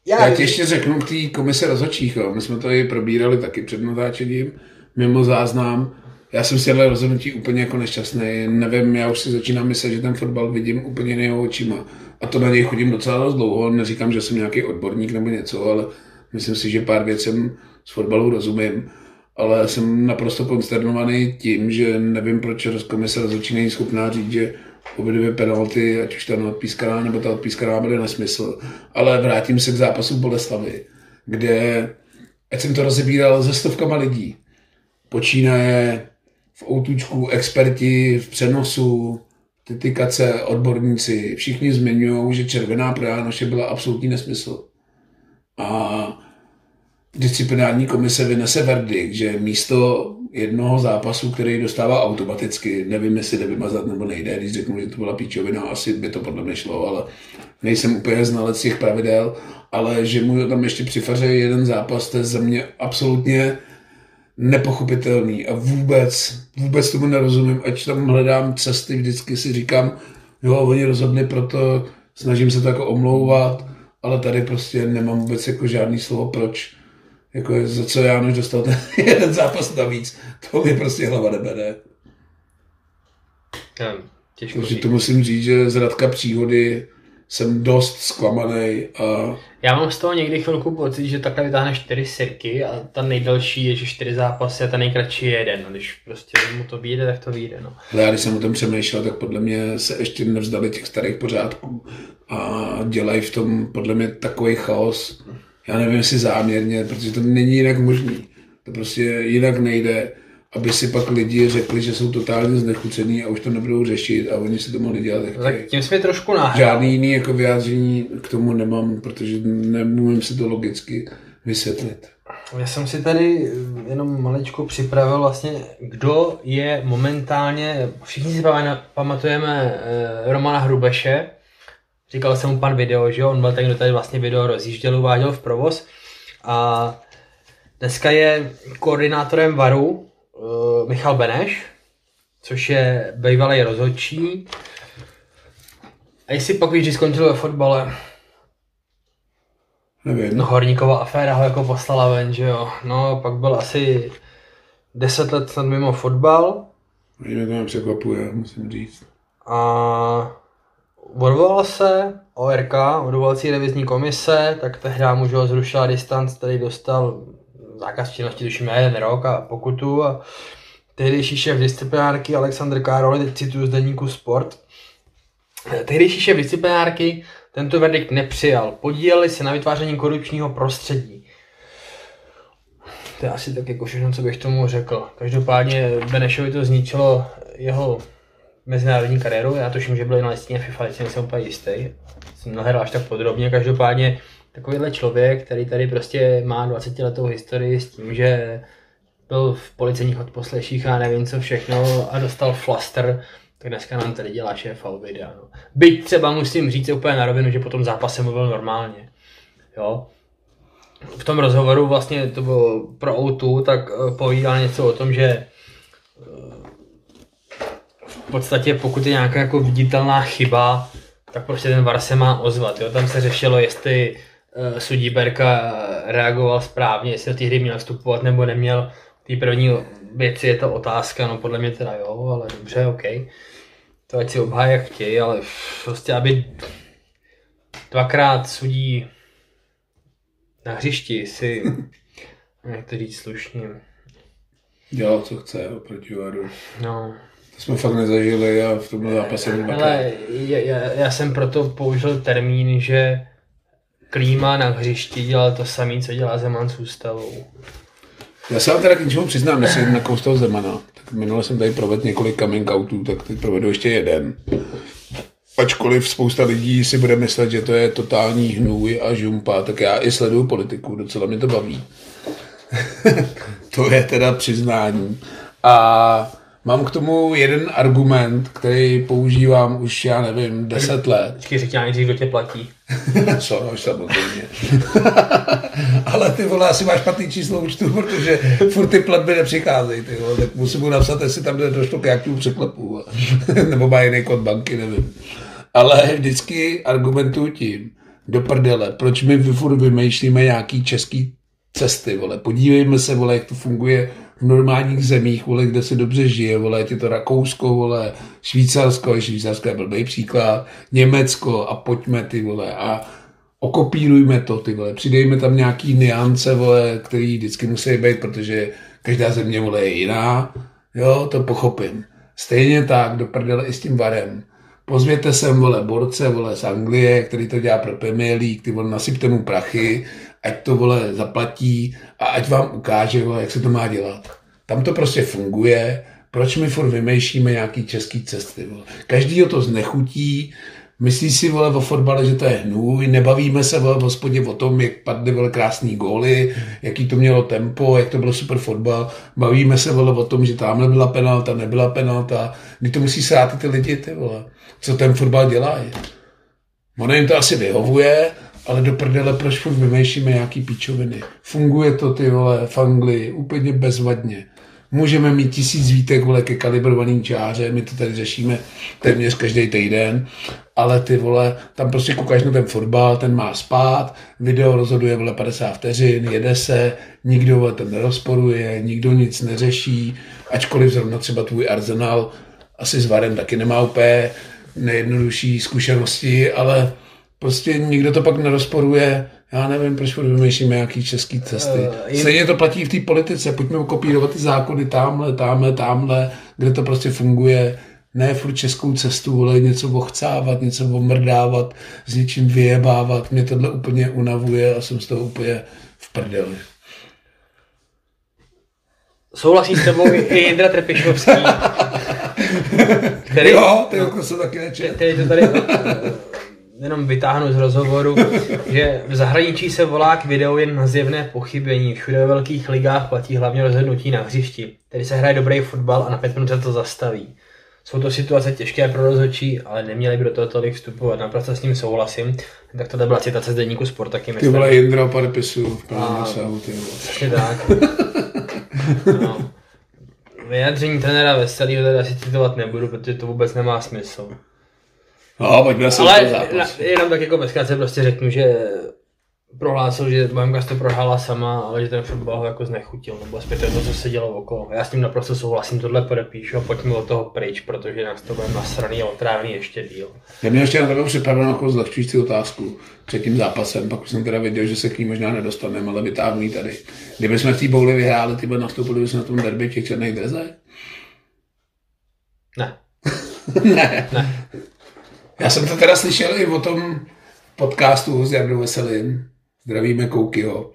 Já, já ti ještě řeknu k té komise rozhodčích. My jsme to i probírali taky před natáčením, mimo záznam. Já jsem si ale rozhodnutí úplně jako nešťastný. Nevím, já už si začínám myslet, že ten fotbal vidím úplně jeho očima a to na něj chodím docela dost dlouho. Neříkám, že jsem nějaký odborník nebo něco, ale myslím si, že pár věcem z fotbalu rozumím. Ale jsem naprosto konsternovaný tím, že nevím, proč komise rozhodčí není schopná říct, že obě dvě penalty, ať už ta odpískaná nebo ta odpískaná, bude nesmysl. Ale vrátím se k zápasu Boleslavy, kde, ať jsem to rozebíral se stovkama lidí, počínaje v outučku, experti v přenosu, ty tykace, odborníci, všichni zmiňují, že červená pro Jánoše byla absolutní nesmysl. A disciplinární komise vynese verdikt, že místo jednoho zápasu, který dostává automaticky, nevím, jestli jde vymazat nebo nejde, když řeknu, že to byla píčovina, asi by to podle mě šlo, ale nejsem úplně znalec těch pravidel, ale že mu tam ještě přifaře jeden zápas, to je za mě absolutně nepochopitelný a vůbec, vůbec tomu nerozumím, ať tam hledám cesty, vždycky si říkám, jo, oni rozhodli, proto snažím se to jako omlouvat, ale tady prostě nemám vůbec jako žádný slovo, proč, jako za co Jánoš dostal ten jeden zápas navíc, to mi prostě hlava nebere. Já, těžko Takže to musím říct, že z Radka příhody jsem dost zklamaný a já mám z toho někdy chvilku pocit, že takhle vytáhne čtyři sirky a ta nejdelší je, že čtyři zápasy a ta nejkratší je jeden. No, když prostě mu to vyjde, tak to vyjde. No. Ale já když jsem o tom přemýšlel, tak podle mě se ještě nevzdali těch starých pořádků a dělají v tom podle mě takový chaos. Já nevím, jestli záměrně, protože to není jinak možný. To prostě jinak nejde aby si pak lidi řekli, že jsou totálně znechucený a už to nebudou řešit a oni si to mohli dělat no, Tak tím jsme trošku náhrál. Žádný jiný jako vyjádření k tomu nemám, protože nemůžu si to logicky vysvětlit. Já jsem si tady jenom maličko připravil vlastně, kdo je momentálně, všichni si pamatujeme eh, Romana Hrubeše, říkal jsem mu pan video, že on byl ten, kdo tady vlastně video rozjížděl, uváděl v provoz. A dneska je koordinátorem VARu uh, Michal Beneš, což je bývalý rozhodčí. A jestli pak víš, že skončil ve fotbale? Nevím. No Horníková aféra ho jako poslala ven, že jo. No, pak byl asi 10 let snad mimo fotbal. Mě to překvapuje, musím říct. A odvolal se ORK, odvolací revizní komise, tak tehdy mu ho zrušila distanc, který dostal zákaz činnosti, tuším jeden rok a pokutu a tehdejší šéf disciplinárky Aleksandr Károl, teď cituju z deníku Sport, tehdejší šéf disciplinárky tento verdikt nepřijal. Podíleli se na vytváření korupčního prostředí. To je asi tak jako všechno, co bych tomu řekl. Každopádně Benešovi to zničilo jeho mezinárodní kariéru. Já tuším, že byl na listině FIFA, teď jsem úplně jistý. Jsem nahledal až tak podrobně. Každopádně takovýhle člověk, který tady prostě má 20 letou historii s tím, že byl v policejních odposleších a nevím co všechno a dostal flaster, tak dneska nám tady dělá šéf videa. No. Byť třeba musím říct úplně na rovinu, že po tom zápase mluvil normálně. Jo. v tom rozhovoru vlastně to bylo pro O2, tak eh, povídal něco o tom, že eh, v podstatě pokud je nějaká jako viditelná chyba, tak prostě ten VAR se má ozvat. Jo? Tam se řešilo, jestli uh, sudí Berka reagoval správně, jestli do té hry měl vstupovat nebo neměl. Té první věci je to otázka, no podle mě teda jo, ale dobře, OK. To ať si obhájí jak chtějí, ale prostě aby dvakrát sudí na hřišti si, jak to říct slušně. Dělal, co chce proti varu. No. To jsme fakt nezažili a v tomhle zápase Ale já, já, já, jsem proto použil termín, že Klíma na hřišti dělal to samé, co dělá Zeman s ústavou. Já se vám teda k něčemu přiznám, než jsem na toho Zemana. Tak minule jsem tady provedl několik coming outů, tak teď provedu ještě jeden. Ačkoliv spousta lidí si bude myslet, že to je totální hnůj a žumpa, tak já i sleduju politiku, docela mě to baví. to je teda přiznání. A Mám k tomu jeden argument, který používám už, já nevím, deset let. Vždycky řekni nejdřív, kdo tě platí. Sonož samozřejmě. Ale ty vole, asi máš špatný číslo účtu, protože furt ty platby nepřicházejí. Ty vole, tak musím mu napsat, jestli tam došlo k nějakému překlepu. Nebo má jiný kód banky, nevím. Ale vždycky argumentuju tím, do prdele, proč my furt vymýšlíme nějaký český cesty, vole. Podívejme se, vole, jak to funguje v normálních zemích, vole, kde se dobře žije, vole, je to Rakousko, vole, Švýcarsko, Švýcarsko je blbý příklad, Německo a pojďme ty, vole, a okopírujme to, ty vole, přidejme tam nějaký niance, vole, který vždycky musí být, protože každá země, vole, je jiná, jo, to pochopím. Stejně tak, do prdele i s tím varem. Pozvěte sem, vole, borce, vole, z Anglie, který to dělá pro Premier League, ty vole, nasypte mu prachy ať to vole zaplatí a ať vám ukáže, vole, jak se to má dělat. Tam to prostě funguje, proč my furt vymýšlíme nějaký český cesty. Vole. Každý to znechutí, myslí si vole o fotbale, že to je hnůj, nebavíme se vole v hospodě o tom, jak padly vole krásný góly, jaký to mělo tempo, jak to bylo super fotbal, bavíme se vole o tom, že tamhle byla penalta, nebyla penalta, kdy to musí srát ty lidi, ty vole. Co ten fotbal dělá? Ono jim to asi vyhovuje, ale do prdele, proč furt vymýšlíme nějaký píčoviny. Funguje to, ty vole, v Anglii, úplně bezvadně. Můžeme mít tisíc výtek, vole, ke kalibrovaný čáře, my to tady řešíme téměř každý týden, ale ty vole, tam prostě koukáš na ten fotbal, ten má spát, video rozhoduje, vole, 50 vteřin, jede se, nikdo vole, ten nerozporuje, nikdo nic neřeší, ačkoliv zrovna třeba tvůj arzenál asi s Varem taky nemá úplně nejjednodušší zkušenosti, ale prostě nikdo to pak nerozporuje. Já nevím, proč vymýšlíme nějaký český cesty. Uh, Stejně to platí v té politice. Pojďme kopírovat ty zákony tamhle, tamhle, tamhle, kde to prostě funguje. Ne furt českou cestu, ale něco ochcávat, něco omrdávat, s něčím vyjebávat. Mě tohle úplně unavuje a jsem z toho úplně v prdeli. Souhlasím s tebou i Jindra Trepišovský. který, jo, ty no, se taky nečet. Který to tady jenom vytáhnu z rozhovoru, že v zahraničí se volá k videu jen na zjevné pochybení. Všude ve velkých ligách platí hlavně rozhodnutí na hřišti. Tedy se hraje dobrý fotbal a na pět minut se to zastaví. Jsou to situace těžké pro rozhodčí, ale neměli by do toho tolik vstupovat. Naprosto s ním souhlasím. Tak to byla citace z deníku Sport taky. Ty vole Jindra Parpisu v plném Přesně tak. no. Vyjádření trenéra Veselýho teda asi citovat nebudu, protože to vůbec nemá smysl. No, pojďme se Ale na, jenom tak jako bezkrátce prostě řeknu, že prohlásil, že Bohemka to prohrála sama, ale že ten fotbal ho jako znechutil, nebo respektive to, co se dělo okolo. Já s tím naprosto souhlasím, tohle podepíšu a pojďme od toho pryč, protože nás to bude nasraný a otrávný ještě díl. Já měl ještě na tebe připravenou jako zlehčující otázku před tím zápasem, pak jsem teda věděl, že se k ní možná nedostaneme, ale vytáhnu tady. Kdyby jsme v té bouli vyhráli, ty by nastoupili bychom na tom derby těch černých drezech? Ne. ne. ne. Já jsem to teda slyšel i o tom podcastu s Jardou Veselým, zdravíme Koukyho,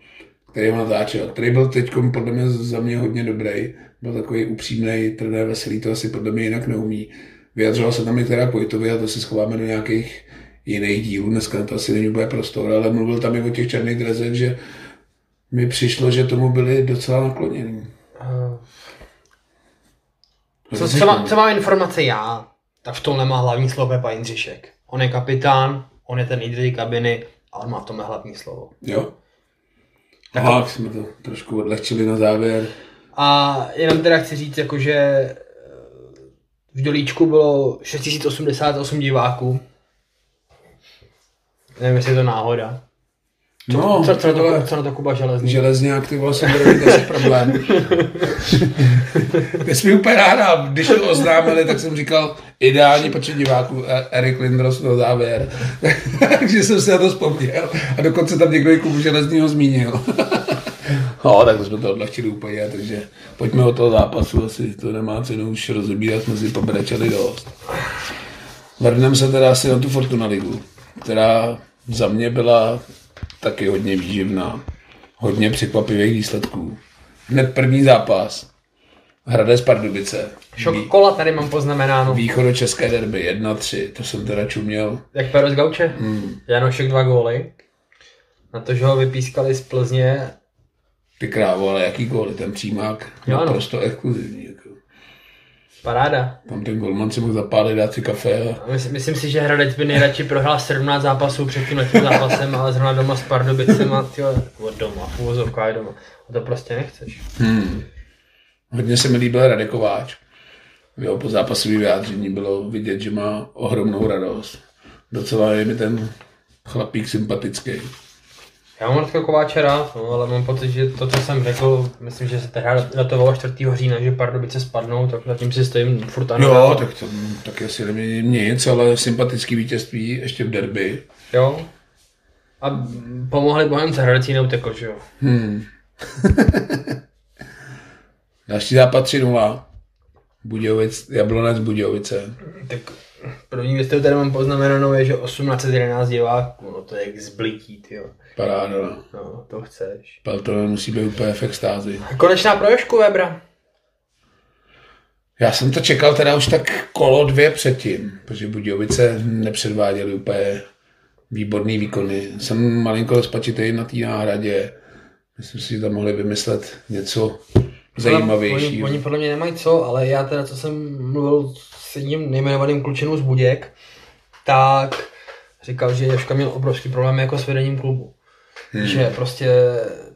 který ho natáčel, který byl teď podle mě za mě hodně dobrý, byl takový upřímný, trenér Veselý, to asi podle mě jinak neumí. Vyjadřoval se tam i teda Pojtovi a to si schováme do nějakých jiných dílů, dneska to asi není úplně prostor, ale mluvil tam i o těch černých drezech, že mi přišlo, že tomu byli docela nakloněni. Co, co, má, co mám informace? Já, tak v tom nemá hlavní slovo Pepa Jindřišek. On je kapitán, on je ten lídr kabiny a on má v tomhle hlavní slovo. Jo. Aha, jsme to trošku odlehčili na závěr. A jenom teda chci říct, jako, že eh, v Dolíčku bylo 6088 diváků. Nevím, jestli je to náhoda. Co, No, co, co, to, co na to Kuba Železný? Železňák, ty vole, jsem asi problém. Jsi mi úplně nahrál, když to oznámili, tak jsem říkal ideální počet diváků, E- Erik Lindros na závěr. Takže jsem si na to vzpomněl a dokonce tam někdo i Kubu Železního zmínil. no, tak jsme to odlehčili úplně, takže pojďme od toho zápasu, asi to nemá cenu už rozebírat, jsme si pobrečeli dost. Vrhneme se teda asi na tu Fortuna Ligu, která za mě byla taky hodně výživná. Hodně překvapivých výsledků. Hned první zápas. Hradec Pardubice. Šok kola tady mám poznamenáno. Východočeské derby 1-3, to jsem teda čuměl. Jak Pero z Gauče? Hmm. Janošek dva góly. Na to, že ho vypískali z Plzně. Ty krávo, ale jaký góly, ten přímák. Jo. Naprosto exkluzivní. Paráda. Tam ten golman si mohl zapálit, dát si kafe a Myslím, myslím si, že Hradec by nejradši prohrál 17 zápasů před tím letním zápasem, ale zrovna doma s Pardubicema, tyjo, od doma, v uvozovkách doma. A to prostě nechceš. Hmm. Hodně se mi líbil Radek Kováč. Jeho pozápasový vyjádření bylo vidět, že má ohromnou radost. Docela je mi ten chlapík sympatický. Já mám Radka Kováče rád, no, ale mám pocit, že to, co jsem řekl, myslím, že se tehdy datovalo 4. října, že Pardubice spadnou, tak zatím si stojím furt ano. Jo, tak to tak asi nemění nic, ale sympatický vítězství ještě v derby. jo. A pomohli Bohemce, Hradec jí neutekl, že jo. Hmm. Další zápas 3-0. Budějovic, Jablonec Budějovice. Tak první věc, kterou tady mám poznamenanou, je, že 1811 diváků, no to je jak zblití, jo. Paráda. No, to chceš. Pelton musí být úplně v extázi. Konečná pro Jošku Webra. Já jsem to čekal teda už tak kolo dvě předtím, protože Budějovice nepředváděli úplně výborný výkony. Jsem malinko spačitý na té náhradě. Myslím si, že tam mohli vymyslet něco Oni, zajímavějšího. oni, podle mě nemají co, ale já teda, co jsem mluvil s jedním nejmenovaným klučinou z Buděk, tak říkal, že Joška měl obrovský problém jako s vedením klubu. Hmm. Že prostě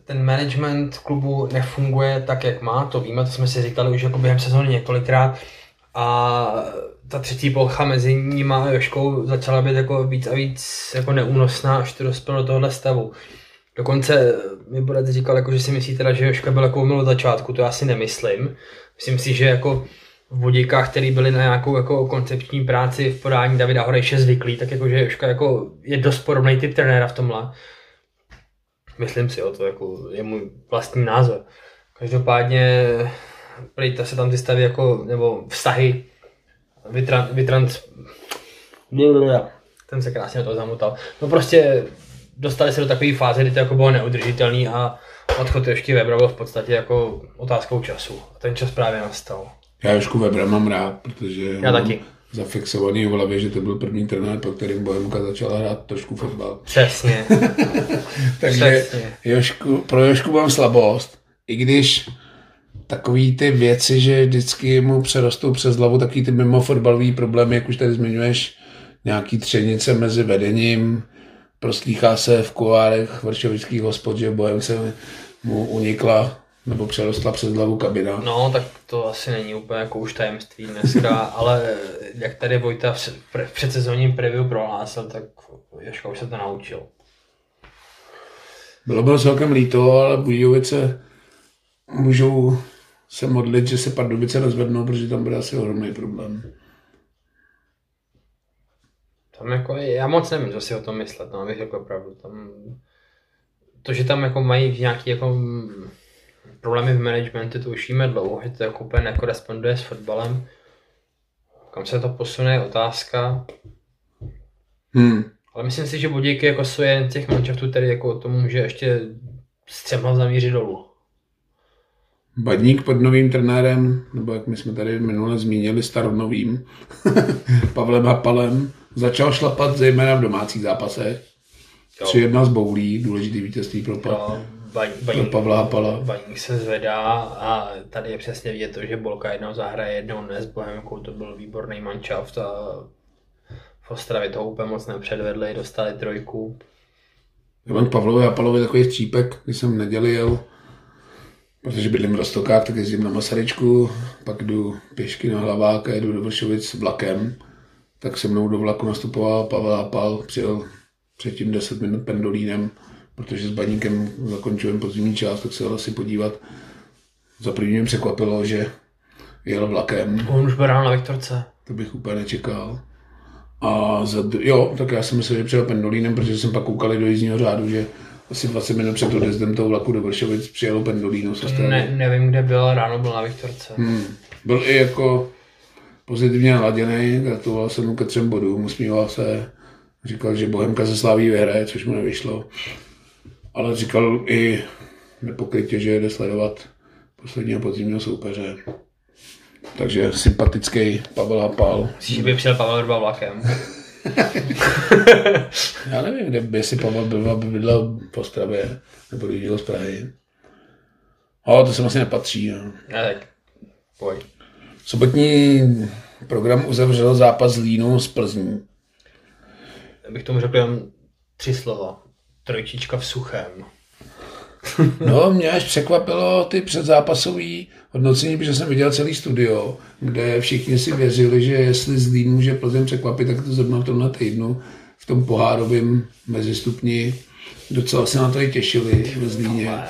ten management klubu nefunguje tak, jak má, to víme, to jsme si říkali už jako během sezóny několikrát. A ta třetí plocha mezi nima a Joškou začala být jako víc a víc jako neúnosná, až to dospělo do tohohle stavu. Dokonce mi Borec říkal, jako, že si myslí teda, že Joška byl jako od začátku, to já si nemyslím. Myslím si, že jako v Budíkách, který byli na nějakou jako koncepční práci v podání Davida Horejše zvyklí, tak jako, že Joška jako je dost podobný typ trenéra v tomhle. Myslím si, jo, to jako je můj vlastní názor. Každopádně prejta se tam ty stavy jako, nebo vztahy vytran, vytrans... Ten se krásně do toho zamotal. No prostě dostali se do takové fáze, kdy to jako bylo neudržitelný a odchod ještě Webra byl v podstatě jako otázkou času. A ten čas právě nastal. Já Jošku Webra mám rád, protože Já mám taky. Zafixovaný v hlavě, že to byl první trenér, po kterým Bohemka začala hrát trošku fotbal. Přesně. Takže Přesně. Jošku, pro Jošku mám slabost, i když takový ty věci, že vždycky mu přerostou přes hlavu takový ty mimo fotbalový problémy, jak už tady zmiňuješ, nějaký třenice mezi vedením, proslýchá se v kuárech vršovických hospod, že v Bohemce mu unikla nebo přerostla přes hlavu kabina. No, tak to asi není úplně jako už tajemství dneska, ale jak tady Vojta v předsezónním preview prohlásil, tak Joška už se to naučil. Bylo bylo celkem líto, ale Budějovice můžou se modlit, že se Pardubice rozvednou, protože tam bude asi ohromný problém. Tam jako, já moc nevím, co si o tom myslet, no, abych řekl pravdu. Tam, to, že tam jako mají nějaký jako problémy v managementu, to už víme dlouho, že to jako úplně nekoresponduje s fotbalem. Kam se to posune, je otázka. Hmm. Ale myslím si, že Budíky jako jsou jeden z těch manšaftů, který jako to může ještě střemhlav zamířit dolů. Badník pod novým trenérem, nebo jak my jsme tady minule zmínili, staronovým, Pavlem Hapalem, začal šlapat zejména v domácích zápasech. Jo. 3-1 z Boulí, důležitý vítězství pro, baň, baň, Pavla Hapala. baník se zvedá a tady je přesně vidět to, že Bolka jednou zahraje, jednou ne s Bohemkou, to byl výborný manšaft a v Ostravě to úplně moc nepředvedli, dostali trojku. Já mám k Pavlovi a Pavlovi takový střípek, když jsem v neděli jel, protože bydlím v Rostokách, tak jezdím na Masaryčku, pak jdu pěšky na Hlavák a jedu do Vršovic vlakem, tak se mnou do vlaku nastupoval Pavel Apal, přijel předtím 10 minut pendolínem, protože s baníkem zakončujeme podzimní část, tak se jel asi podívat. Za první mě překvapilo, že jel vlakem, On už byl ráno na Viktorce. to bych úplně nečekal. A za, jo, tak já jsem myslel, že přijel pendolínem, protože jsem pak koukali do jízdního řádu, že asi 20 minut před odjezdem toho vlaku do Vršovic přijelo pendolíno z Ostravy. Ne, nevím, kde byl, ráno byl na Viktorce. Hmm. Byl i jako pozitivně naladěný, gratuloval jsem mu ke třem bodům, usmíval se, říkal, že Bohemka se slaví vyhraje, což mu nevyšlo. Ale říkal i nepokrytě, že jde sledovat posledního podzimního soupeře. Takže sympatický Pavel Hapal. Myslíš, že by přijel Pavel Vrba vlakem? Já nevím, kde by si Pavel byl, aby bydlel v Ostravě, nebo když jel z Prahy. Ale to sem asi nepatří. No. Ne, tak pojď. Sobotní program uzavřel zápas Línu s Plzní. Já bych tomu řekl jen tři slova. Trojčička v suchém. No, mě až překvapilo ty předzápasové hodnocení, protože jsem viděl celý studio, kde všichni si věřili, že jestli Zlín může Plzeň překvapit, tak to zrovna v tomhle týdnu v tom pohárovém mezistupni docela se na to i těšili ve Zlíně.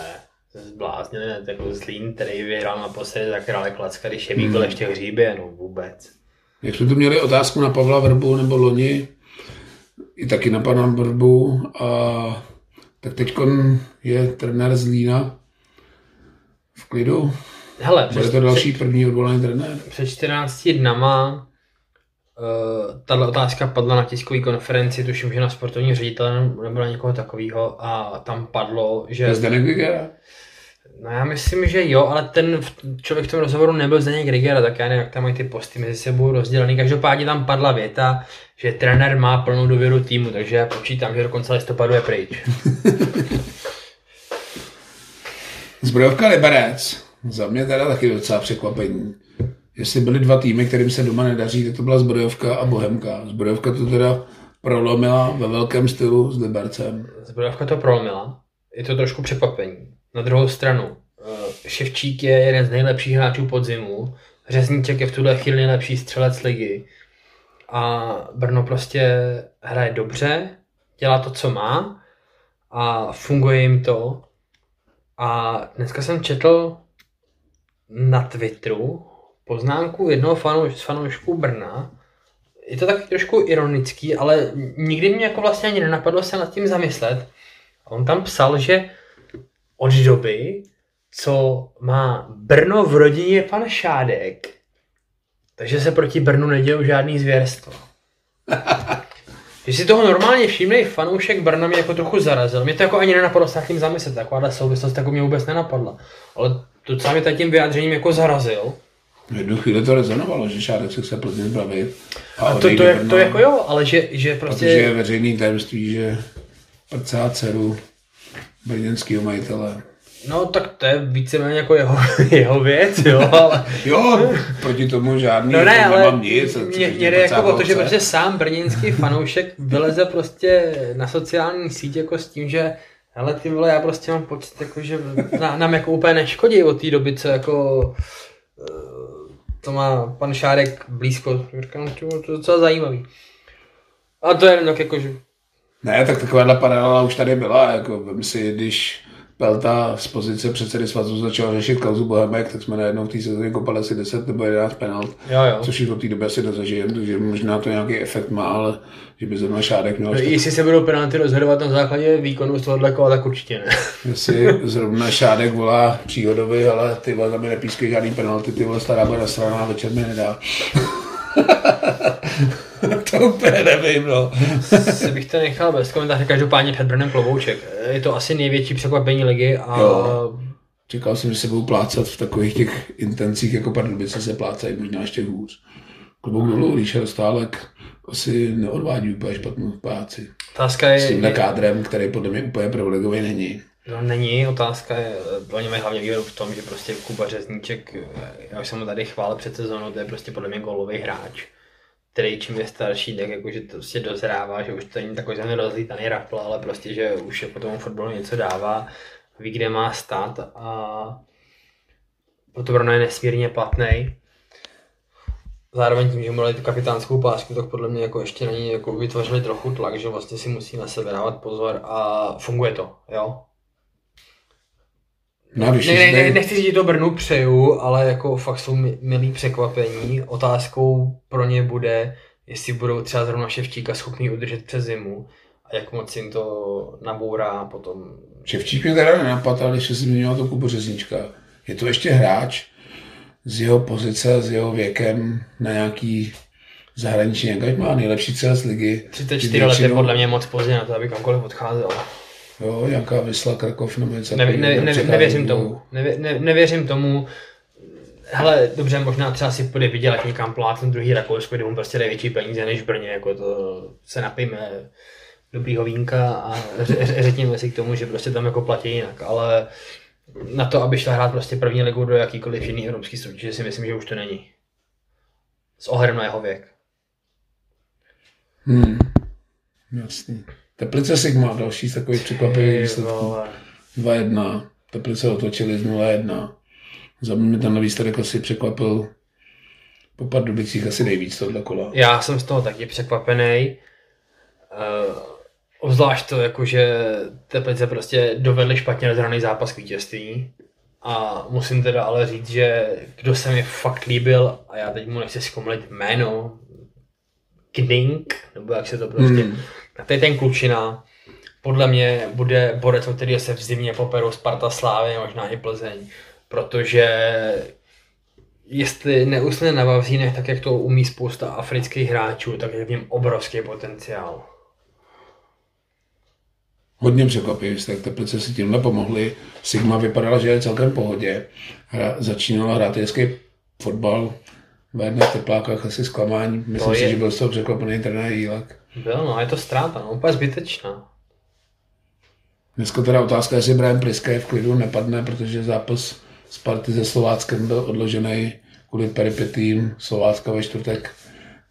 Zbláznili, ne, jako Zlín, který vyhrál naposledy za krále Klacka, když je byl ještě hříbě, no vůbec. Jak jsme tu měli otázku na Pavla Vrbu nebo Loni, i taky na pana Vrbu, a tak teď je trenér Zlína v klidu. Hele, Bude před, to další první odvolaný trenér. před 14 dnama uh, tahle otázka padla na tiskové konferenci, tuším, že na sportovní ředitele nebo na někoho takového a tam padlo, že... je Zdeněk Vigera. No já myslím, že jo, ale ten člověk v tom rozhovoru nebyl Zdeněk Rigera, tak já nevím, jak tam mají ty posty mezi sebou rozdělený. Každopádně tam padla věta, že trenér má plnou důvěru týmu, takže já počítám, že do konce listopadu je pryč. Zbrojovka Liberec. Za mě teda taky docela překvapení. Jestli byly dva týmy, kterým se doma nedaří, tak to byla Zbrojovka a Bohemka. Zbrojovka to teda prolomila ve velkém stylu s Libercem. Zbrojovka to prolomila, je to trošku překvapení. Na druhou stranu, eh, Ševčík je jeden z nejlepších hráčů podzimu, Řezníček je v tuhle chvíli nejlepší střelec ligy a Brno prostě hraje dobře, dělá to, co má a funguje jim to. A dneska jsem četl na Twitteru poznámku jednoho fanouš, z fanoušků Brna. Je to taky trošku ironický, ale nikdy mě jako vlastně ani nenapadlo se nad tím zamyslet. On tam psal, že od doby, co má Brno v rodině pan Šádek, takže se proti Brnu nedějou žádný zvěrstva. Když si toho normálně všimnej, fanoušek Brna mě jako trochu zarazil. Mě to jako ani nenapadlo se nad tím zamyslet, takováhle souvislost jako mě vůbec nenapadla. Ale docela mě tím vyjádřením jako zarazil. V jednu chvíli to rezonovalo, že Šádek se chce Plzeň zbavit. A to, odejde to, je, Brno, to jako jo, ale že, že prostě... Protože je veřejný tajemství, že prcá dceru brněnského majitele. No tak to je víceméně jako jeho, jeho věc, jo, ale... Jo, proti tomu žádný, No ne, jako ale nemám nic. mě, mě jde jako o to, že prostě sám brněnský fanoušek vyleze prostě na sociální síť jako s tím, že ale ty vole, já prostě mám pocit, jako, že na, nám jako úplně neškodí od té doby, co jako eh, to má pan Šárek blízko. Říkám, to je docela zajímavý. A to je jenom tak jako, že Ne, tak takováhle paralela už tady byla, jako vem si, když Pelta z pozice předsedy svazu začal řešit kauzu Bohemek, tak jsme najednou v té sezóně kopali asi 10 nebo 11 penalt, jo jo. což už od té doby asi nezažijeme, takže možná to nějaký efekt má, ale že by zrovna Šádek měl, No, až jestli se budou penalty rozhodovat na základě výkonu z tohohle kola, tak určitě ne. jestli zrovna Šádek volá příhodovi, ale ty vole, tam mi nepískej žádný penalty, ty vole, stará bude nasraná, večer mi nedá. to úplně nevím, no. si bych to nechal bez komentáře, každopádně před Brnem Plovouček. Je to asi největší překvapení ligy a Jo. Čekal jsem, že se budou plácat v takových těch intencích, jako Pardubice se plácají, možná ještě hůř. Klobouk dolů, Ríša Dostálek asi neodvádí úplně špatnou práci. otázka S je, tímhle je kádrem, který podle mě úplně proligový není. no, není, otázka je, oni mají hlavně výhodu v tom, že prostě Kuba Řezníček, já už jsem ho tady chválil před sezónou, to je prostě podle mě golový hráč. Který čím je starší, tak jakože to prostě dozrává, že už to není takový ten rozlítaný rapl, ale prostě, že už je po tom fotbalu něco dává, ví, kde má stát a proto Bruno je nesmírně platný. Zároveň tím, že mu dali tu kapitánskou pásku, tak podle mě jako ještě na ní jako vytvořili trochu tlak, že vlastně si musí na sebe dávat pozor a funguje to, jo. No, když Ne, ne, ne, ne, nechci říct, že to Brnu přeju, ale jako fakt jsou mi- milý překvapení. Otázkou pro ně bude, jestli budou třeba zrovna Ševčíka schopný udržet přes zimu a jak moc jim to nabourá potom. Ševčík mě teda nenapadl, ale když se zmínil to Kubu Řeznička. Je to ještě hráč z jeho pozice, s jeho věkem na nějaký zahraniční angažmá, nejlepší cíl z ligy. 34 let je podle mě moc pozdě na to, aby kamkoliv odcházel. Jo, nějaká Vysla, Krakov nebo něco Ne, ne, ne, nevěřím tomu. Nevě, ne, nevěřím tomu. Hele, dobře, možná třeba si půjde vydělat někam plátnout druhý Rakousko, kde mu prostě dají větší peníze než v Brně, jako to se napijeme dobrýho vínka a ře- ře- řekněme si k tomu, že prostě tam jako platí jinak, ale na to, aby šla hrát prostě první ligu do jakýkoliv jiný evropský soutěže, si myslím, že už to není. S ohledem na jeho věk. Hmm. Jasný. Teplice Sigma, další z takových překvapivých výsledků. vole. 2-1. Teplice otočili z 0-1. Za mě ten výsledek asi překvapil po Pardubicích asi nejvíc tohle kola. Já jsem z toho taky překvapený. Uh, obzvlášť to, jako, že Teplice prostě dovedli špatně rozhraný zápas k vítězství. A musím teda ale říct, že kdo se mi fakt líbil, a já teď mu nechci zkomlit jméno, Kdink, nebo jak se to prostě, Hmm. Je ten klučina, podle mě bude borec, který se v zimě poperou Sparta Slávy, možná i Plzeň, protože jestli neusne na Vavřínech, tak jak to umí spousta afrických hráčů, tak je v něm obrovský potenciál. Hodně překvapivý, tak Teplice si tímhle pomohli. Sigma vypadala, že je celkem v pohodě. Hra, začínala hrát hezký fotbal. Jedné teplákách asi zklamání. Myslím To si, je- že byl z toho překvapený trenér Jílek. Byl, no, je to ztráta, no, úplně zbytečná. Dneska teda otázka, jestli Brian Pliskej v klidu nepadne, protože zápas Sparty se Slováckem byl odložený kvůli peripetím Slovácka ve čtvrtek,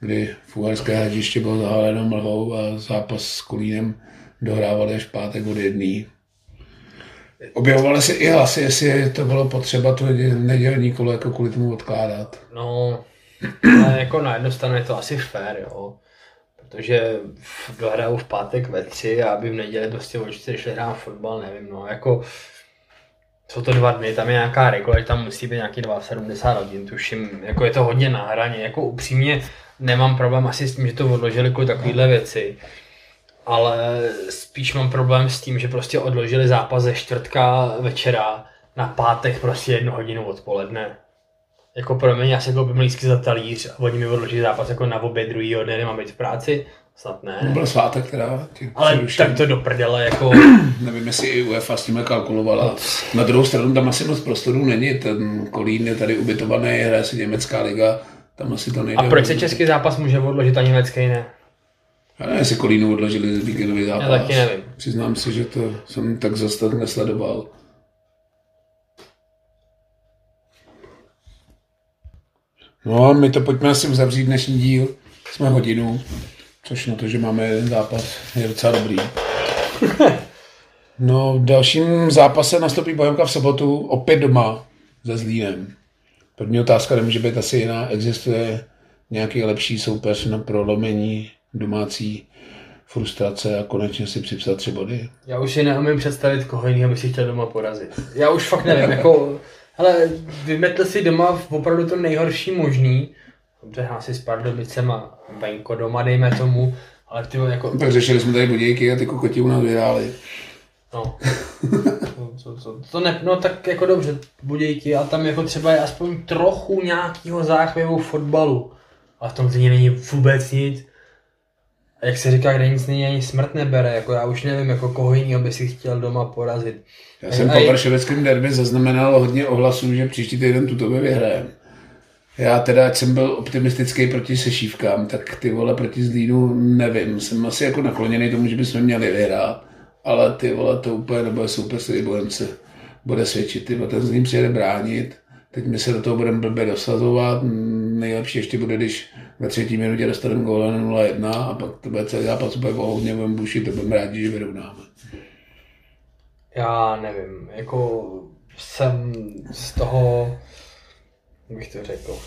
kdy v Uherské hradiště bylo zahaleno mlhou a zápas s Kolínem dohrávali až v pátek od jedný. Objevovaly se i hlasy, jestli to bylo potřeba tu nedělní kolo jako kvůli tomu odkládat. No, ale jako na jednu stranu je to asi fair, jo. Protože dohraju v pátek ve tři a aby v neděli prostě o čtyři šli hrát fotbal, nevím, no, jako jsou to dva dny, tam je nějaká regula, tam musí být nějaký 270 hodin, tuším, jako je to hodně na hraně, jako upřímně nemám problém asi s tím, že to odložili kvůli takovýhle věci, ale spíš mám problém s tím, že prostě odložili zápas ze čtvrtka večera na pátek prostě jednu hodinu odpoledne. Jako pro mě, já se koupím lístky za talíř a oni mi odloží zápas jako na oběd druhýho dne, nemám být v práci, snad ne. Byl svátek teda. Ale přeruším. tak to do prdele, jako Nevím, jestli i UEFA s tím kalkulovala. Na druhou stranu tam asi moc prostorů není. Ten Kolín je tady ubytovaný, hraje si německá liga. Tam asi to nejde. A proč se český zápas může odložit a německý ne? Já nevím, jestli Kolínu odložili víkendový zápas. Já taky nevím. Přiznám si, že to jsem tak zase nesledoval. No my to pojďme asi uzavřít dnešní díl. Jsme hodinu, což na to, že máme jeden zápas, je docela dobrý. No, v dalším zápase nastoupí Bohemka v sobotu opět doma se Zlínem. První otázka nemůže být asi jiná. Existuje nějaký lepší soupeř na prolomení domácí frustrace a konečně si připsat tři body? Já už si neumím představit, koho jiného bych si chtěl doma porazit. Já už fakt nevím, jako, hele, vymetl si doma v opravdu to nejhorší možný. Dobře, hrál si s Pardubicema venko doma, dejme tomu, ale ty jako, Tak řešili jsme tady budějky a ty kokoti u nás vyhráli. no. To, to, to, to ne, no tak jako dobře, Budějky a tam jako třeba je aspoň trochu nějakého záchvěvu fotbalu. A v tom není vůbec nic. A jak se říká, kde nic není, ani smrt nebere, jako já už nevím, jako koho jiného by si chtěl doma porazit. Já jsem A po Vršoveckém derby zaznamenal hodně ohlasů, že příští týden tuto vyhrajeme. Já teda, ať jsem byl optimistický proti sešívkám, tak ty vole proti Zlínu nevím. Jsem asi jako nakloněný tomu, že bychom měli vyhrát, ale ty vole to úplně nebude super, se bude svědčit. Ty vole, ten Zlín přijede bránit, teď my se do toho budeme blbě dosazovat, nejlepší ještě bude, když ve třetí minutě dostaneme góla na 0-1 a pak to bude celý zápas úplně o ohněvém buši, to budeme rádi, že vyrovnáme. Já nevím, jako jsem z toho, jak bych to řekl,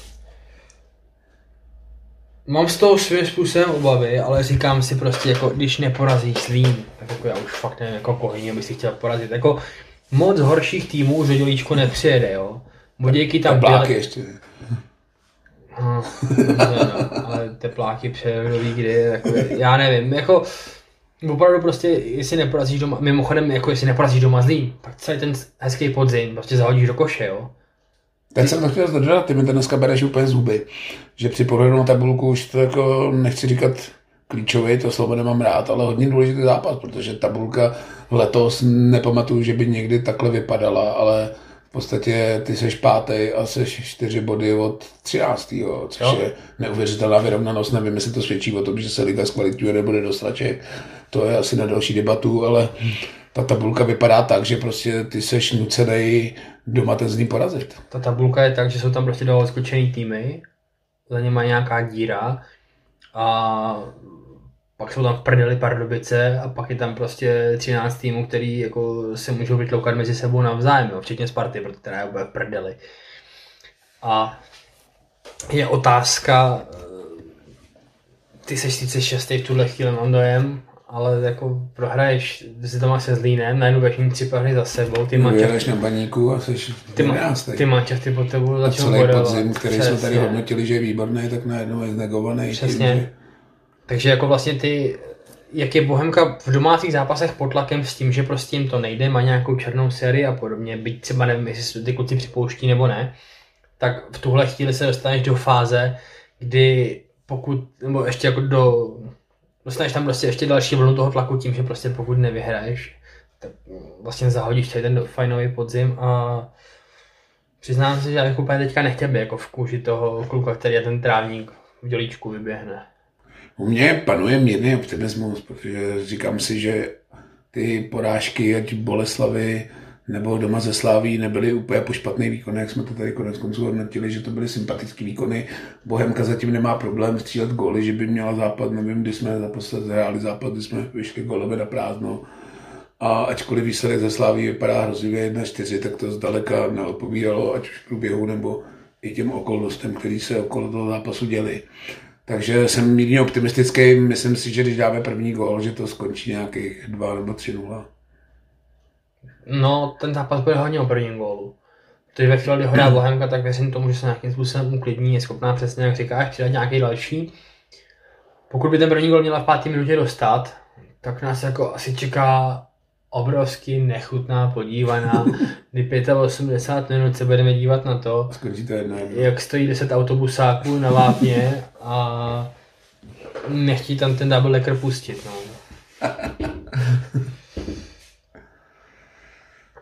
Mám z toho svým způsobem obavy, ale říkám si prostě, jako když neporazíš Zlín, tak jako já už fakt nevím, jako koho by si chtěl porazit. Jako moc horších týmů dělíčku nepřijede, jo. Budějky tam Tepláky byly... ještě. No, no, ale tepláky přejedou ví kdy, jako, já nevím, jako opravdu prostě, jestli neporazíš doma, mimochodem, jako jestli neporazíš doma Zlín, tak celý ten hezký podzim prostě zahodíš do koše, jo. Teď jsem to chtěl zdržet, ty mi to dneska bereš úplně zuby, že při pohledu na tabulku už to jako, nechci říkat klíčový, to slovo nemám rád, ale hodně důležitý zápas, protože tabulka letos nepamatuju, že by někdy takhle vypadala, ale podstatě ty seš pátý a seš čtyři body od 13. což jo. je neuvěřitelná vyrovnanost. Nevím, jestli to svědčí o tom, že se liga zkvalitňuje nebo nedostaček. To je asi na další debatu, ale ta tabulka vypadá tak, že prostě ty seš nucený doma ten zlý porazit. Ta tabulka je tak, že jsou tam prostě dole skočený týmy, za něma nějaká díra a pak jsou tam v prdeli Pardubice a pak je tam prostě 13 týmů, který jako se můžou vytloukat mezi sebou navzájem, jo, včetně Sparty, protože je úplně v prdeli. A je otázka, ty seš sice šestý v tuhle chvíli, mám dojem, ale jako prohraješ si tam se Zlínem, najednou všichni tři prohry za sebou, ty máš na baníku a jsi ty, ma, ty ty po tebou začnou celý podzim, který jsme tady hodnotili, že je výborný, tak najednou je znegovaný. Přesně. Tím, že... Takže jako vlastně ty, jak je Bohemka v domácích zápasech pod tlakem s tím, že prostě jim to nejde, má nějakou černou sérii a podobně, byť třeba nevím, jestli ty kluci připouští nebo ne, tak v tuhle chvíli se dostaneš do fáze, kdy pokud, nebo ještě jako do dostaneš tam prostě ještě další vlnu toho tlaku tím, že prostě pokud nevyhraješ, tak vlastně zahodíš tady ten fajnový podzim a přiznám se, že já bych úplně teďka nechtěl být jako v kůži toho kluka, který je ten trávník v dělíčku vyběhne. U mě panuje mírný optimismus, protože říkám si, že ty porážky, ať Boleslavy, nebo doma ze Sláví nebyly úplně po špatný výkon, jak jsme to tady konec konců hodnotili, že to byly sympatické výkony. Bohemka zatím nemá problém střílet góly, že by měla západ, nevím, kdy jsme zaposled zahráli západ, kdy jsme vyšli gólové na prázdno. A ačkoliv výsledek ze Sláví vypadá hrozivě 1-4, tak to zdaleka neodpovídalo, ať už v průběhu nebo i těm okolnostem, který se okolo toho zápasu děli. Takže jsem mírně optimistický, myslím si, že když dáme první gól, že to skončí nějakých 2 nebo 3-0. No, ten zápas bude hodně o prvním gólu. Protože ve chvíli, kdy ho dá Bohemka, tak věřím tomu, že se nějakým způsobem uklidní, je schopná přesně, jak říkáš, přidat nějaký další. Pokud by ten první gol měla v páté minutě dostat, tak nás jako asi čeká obrovský nechutná podívaná, kdy 85 minut se budeme dívat na to, jak stojí 10 autobusáků na vápně a nechtí tam ten double decker pustit. No.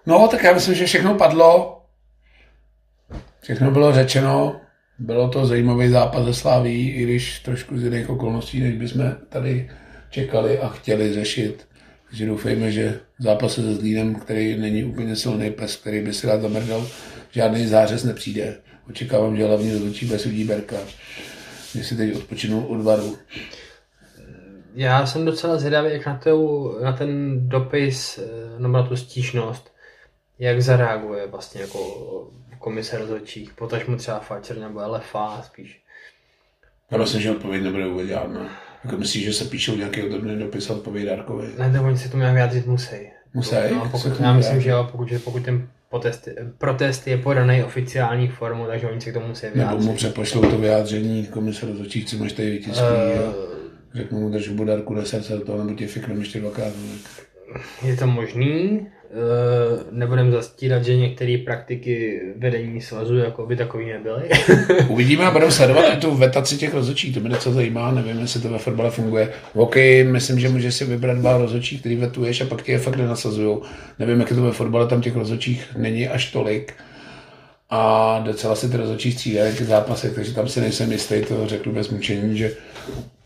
No, tak já myslím, že všechno padlo. Všechno bylo řečeno. Bylo to zajímavý zápas ze Sláví, i když trošku z jiných okolností, než bychom tady čekali a chtěli řešit. Takže doufejme, že zápas se Zlínem, který není úplně silný pes, který by si rád zamrdal, žádný zářez nepřijde. Očekávám, že hlavně rozhodčí bez udí Berka, když si teď odpočinul od varu. Já jsem docela zvědavý, jak na, tu, na ten dopis, eh, nebo na tu stížnost, jak zareaguje vlastně jako komise rozhodčích, potažmo třeba Facer nebo LFA spíš. Já myslím, že odpověď nebude vůbec žádná. Jako myslíš, že se píšou nějaký odobný dopis a odpověď Darkovi? Ne, nebo oni se tomu nějak vyjádřit musí. Musí? No, pokud, já myslím, že jo, pokud, pokud ten protest, protest je podaný oficiální formou, takže oni se k tomu musí vyjádřit. Nebo mu přepošlou to vyjádření komise rozhodčích, co máš tady vytiský uh, řeknu mu, drž Darku, do srdce do toho, nebo tě fiknem ještě dvakrát. Je to možný, nebudem zastírat, že některé praktiky vedení svazu jako by takový nebyly. Uvidíme a budeme sledovat tu vetaci těch rozhodčích, to mě něco zajímá, nevím, jestli to ve fotbale funguje. OK, myslím, že můžeš si vybrat dva rozhodčí, který vetuješ a pak ti je fakt nenasazují. Nevím, jak je to ve fotbale, tam těch rozhodčích není až tolik. A docela si ty rozhodčí střídají ty zápasy, takže tam si nejsem jistý, to řeknu bez mučení, že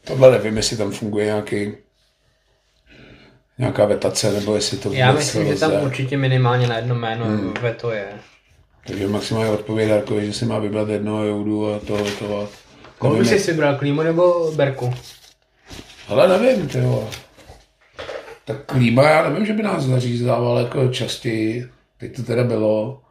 tohle nevím, jestli tam funguje nějaký nějaká vetace, nebo jestli to Já myslím, že tam určitě minimálně na jedno jméno hmm. veto je. Takže maximálně odpověď Darkovi, že si má vybrat jednoho joudu a to, to. Koho bys si vybral, Klímu nebo Berku? Ale nevím, ty. Tak Klíma, já nevím, že by nás zařízával jako častěji. Teď to teda bylo.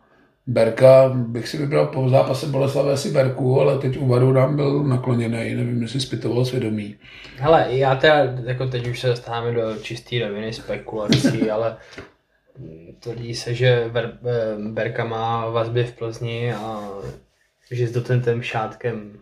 Berka bych si vybral po zápase Boleslavé asi Berku, ale teď u Varu nám byl nakloněný, nevím, jestli zpytoval svědomí. Hele, já teda, jako teď už se dostáváme do čistý roviny spekulací, ale tvrdí se, že Ber, eh, Berka má vazby v Plzni a že s dotentem šátkem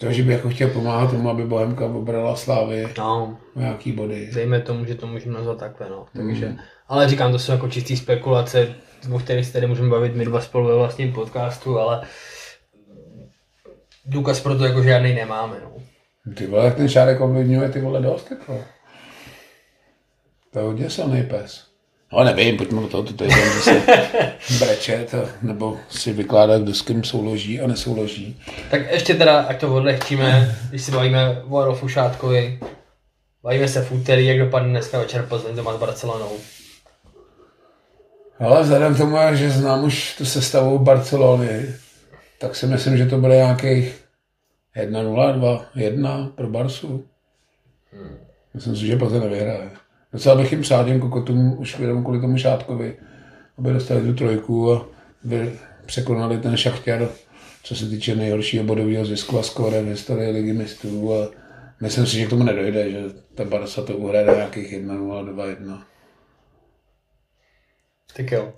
takže by jako chtěl pomáhat tomu, aby Bohemka obrala Slávy no, nějaký body. dejme tomu, že to můžeme nazvat takhle, no. Takže, ale říkám, to jsou jako čistý spekulace, o kterých se tady můžeme bavit my dva spolu ve vlastním podcastu, ale důkaz pro to jako žádný nemáme, no. Ty vole, jak ten šárek ovlivňuje ty vole dost, jako. To je hodně silný pes. No nevím, pojďme do toho, to je že se breče, to, nebo si vykládá, kdo s kým souloží a nesouloží. Tak ještě teda, ať to odlehčíme, když si bavíme o Adolfu Šátkovi, bavíme se v úterý, jak dopadne dneska večer Plzeň doma s Barcelonou. Ale vzhledem k tomu, že znám už tu sestavu Barcelony, tak si myslím, že to bude nějakých 1-0, 2-1 pro Barsu. Hmm. Myslím si, že Plzeň nevyhraje. Docela bych jim přál těm kokotům už jenom kvůli tomu Šátkovi, aby dostali tu trojku a by překonali ten šachtěr, co se týče nejhoršího bodového zisku a skóre v historii ligy mistrů a myslím si, že k tomu nedojde, že ta Barca to uhraje do nějakých 1-0, 2-1. Tak jo.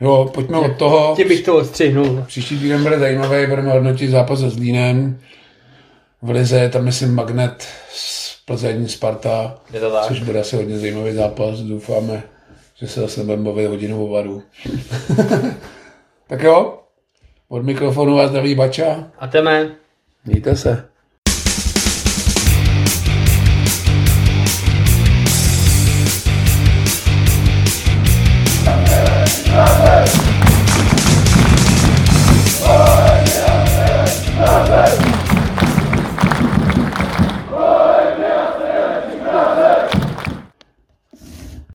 Jo, pojďme od toho. Tě bych to odstřihnul. Příští týden bude zajímavý, budeme hodnotit zápas se Zlínem. V Lize tam myslím Magnet Plzeň, Sparta, Je to tak? což bude asi hodně zajímavý zápas. Doufáme, že se zase budeme bavit hodinu o varu. tak jo, od mikrofonu vás zdraví Bača. A teme. Mějte se.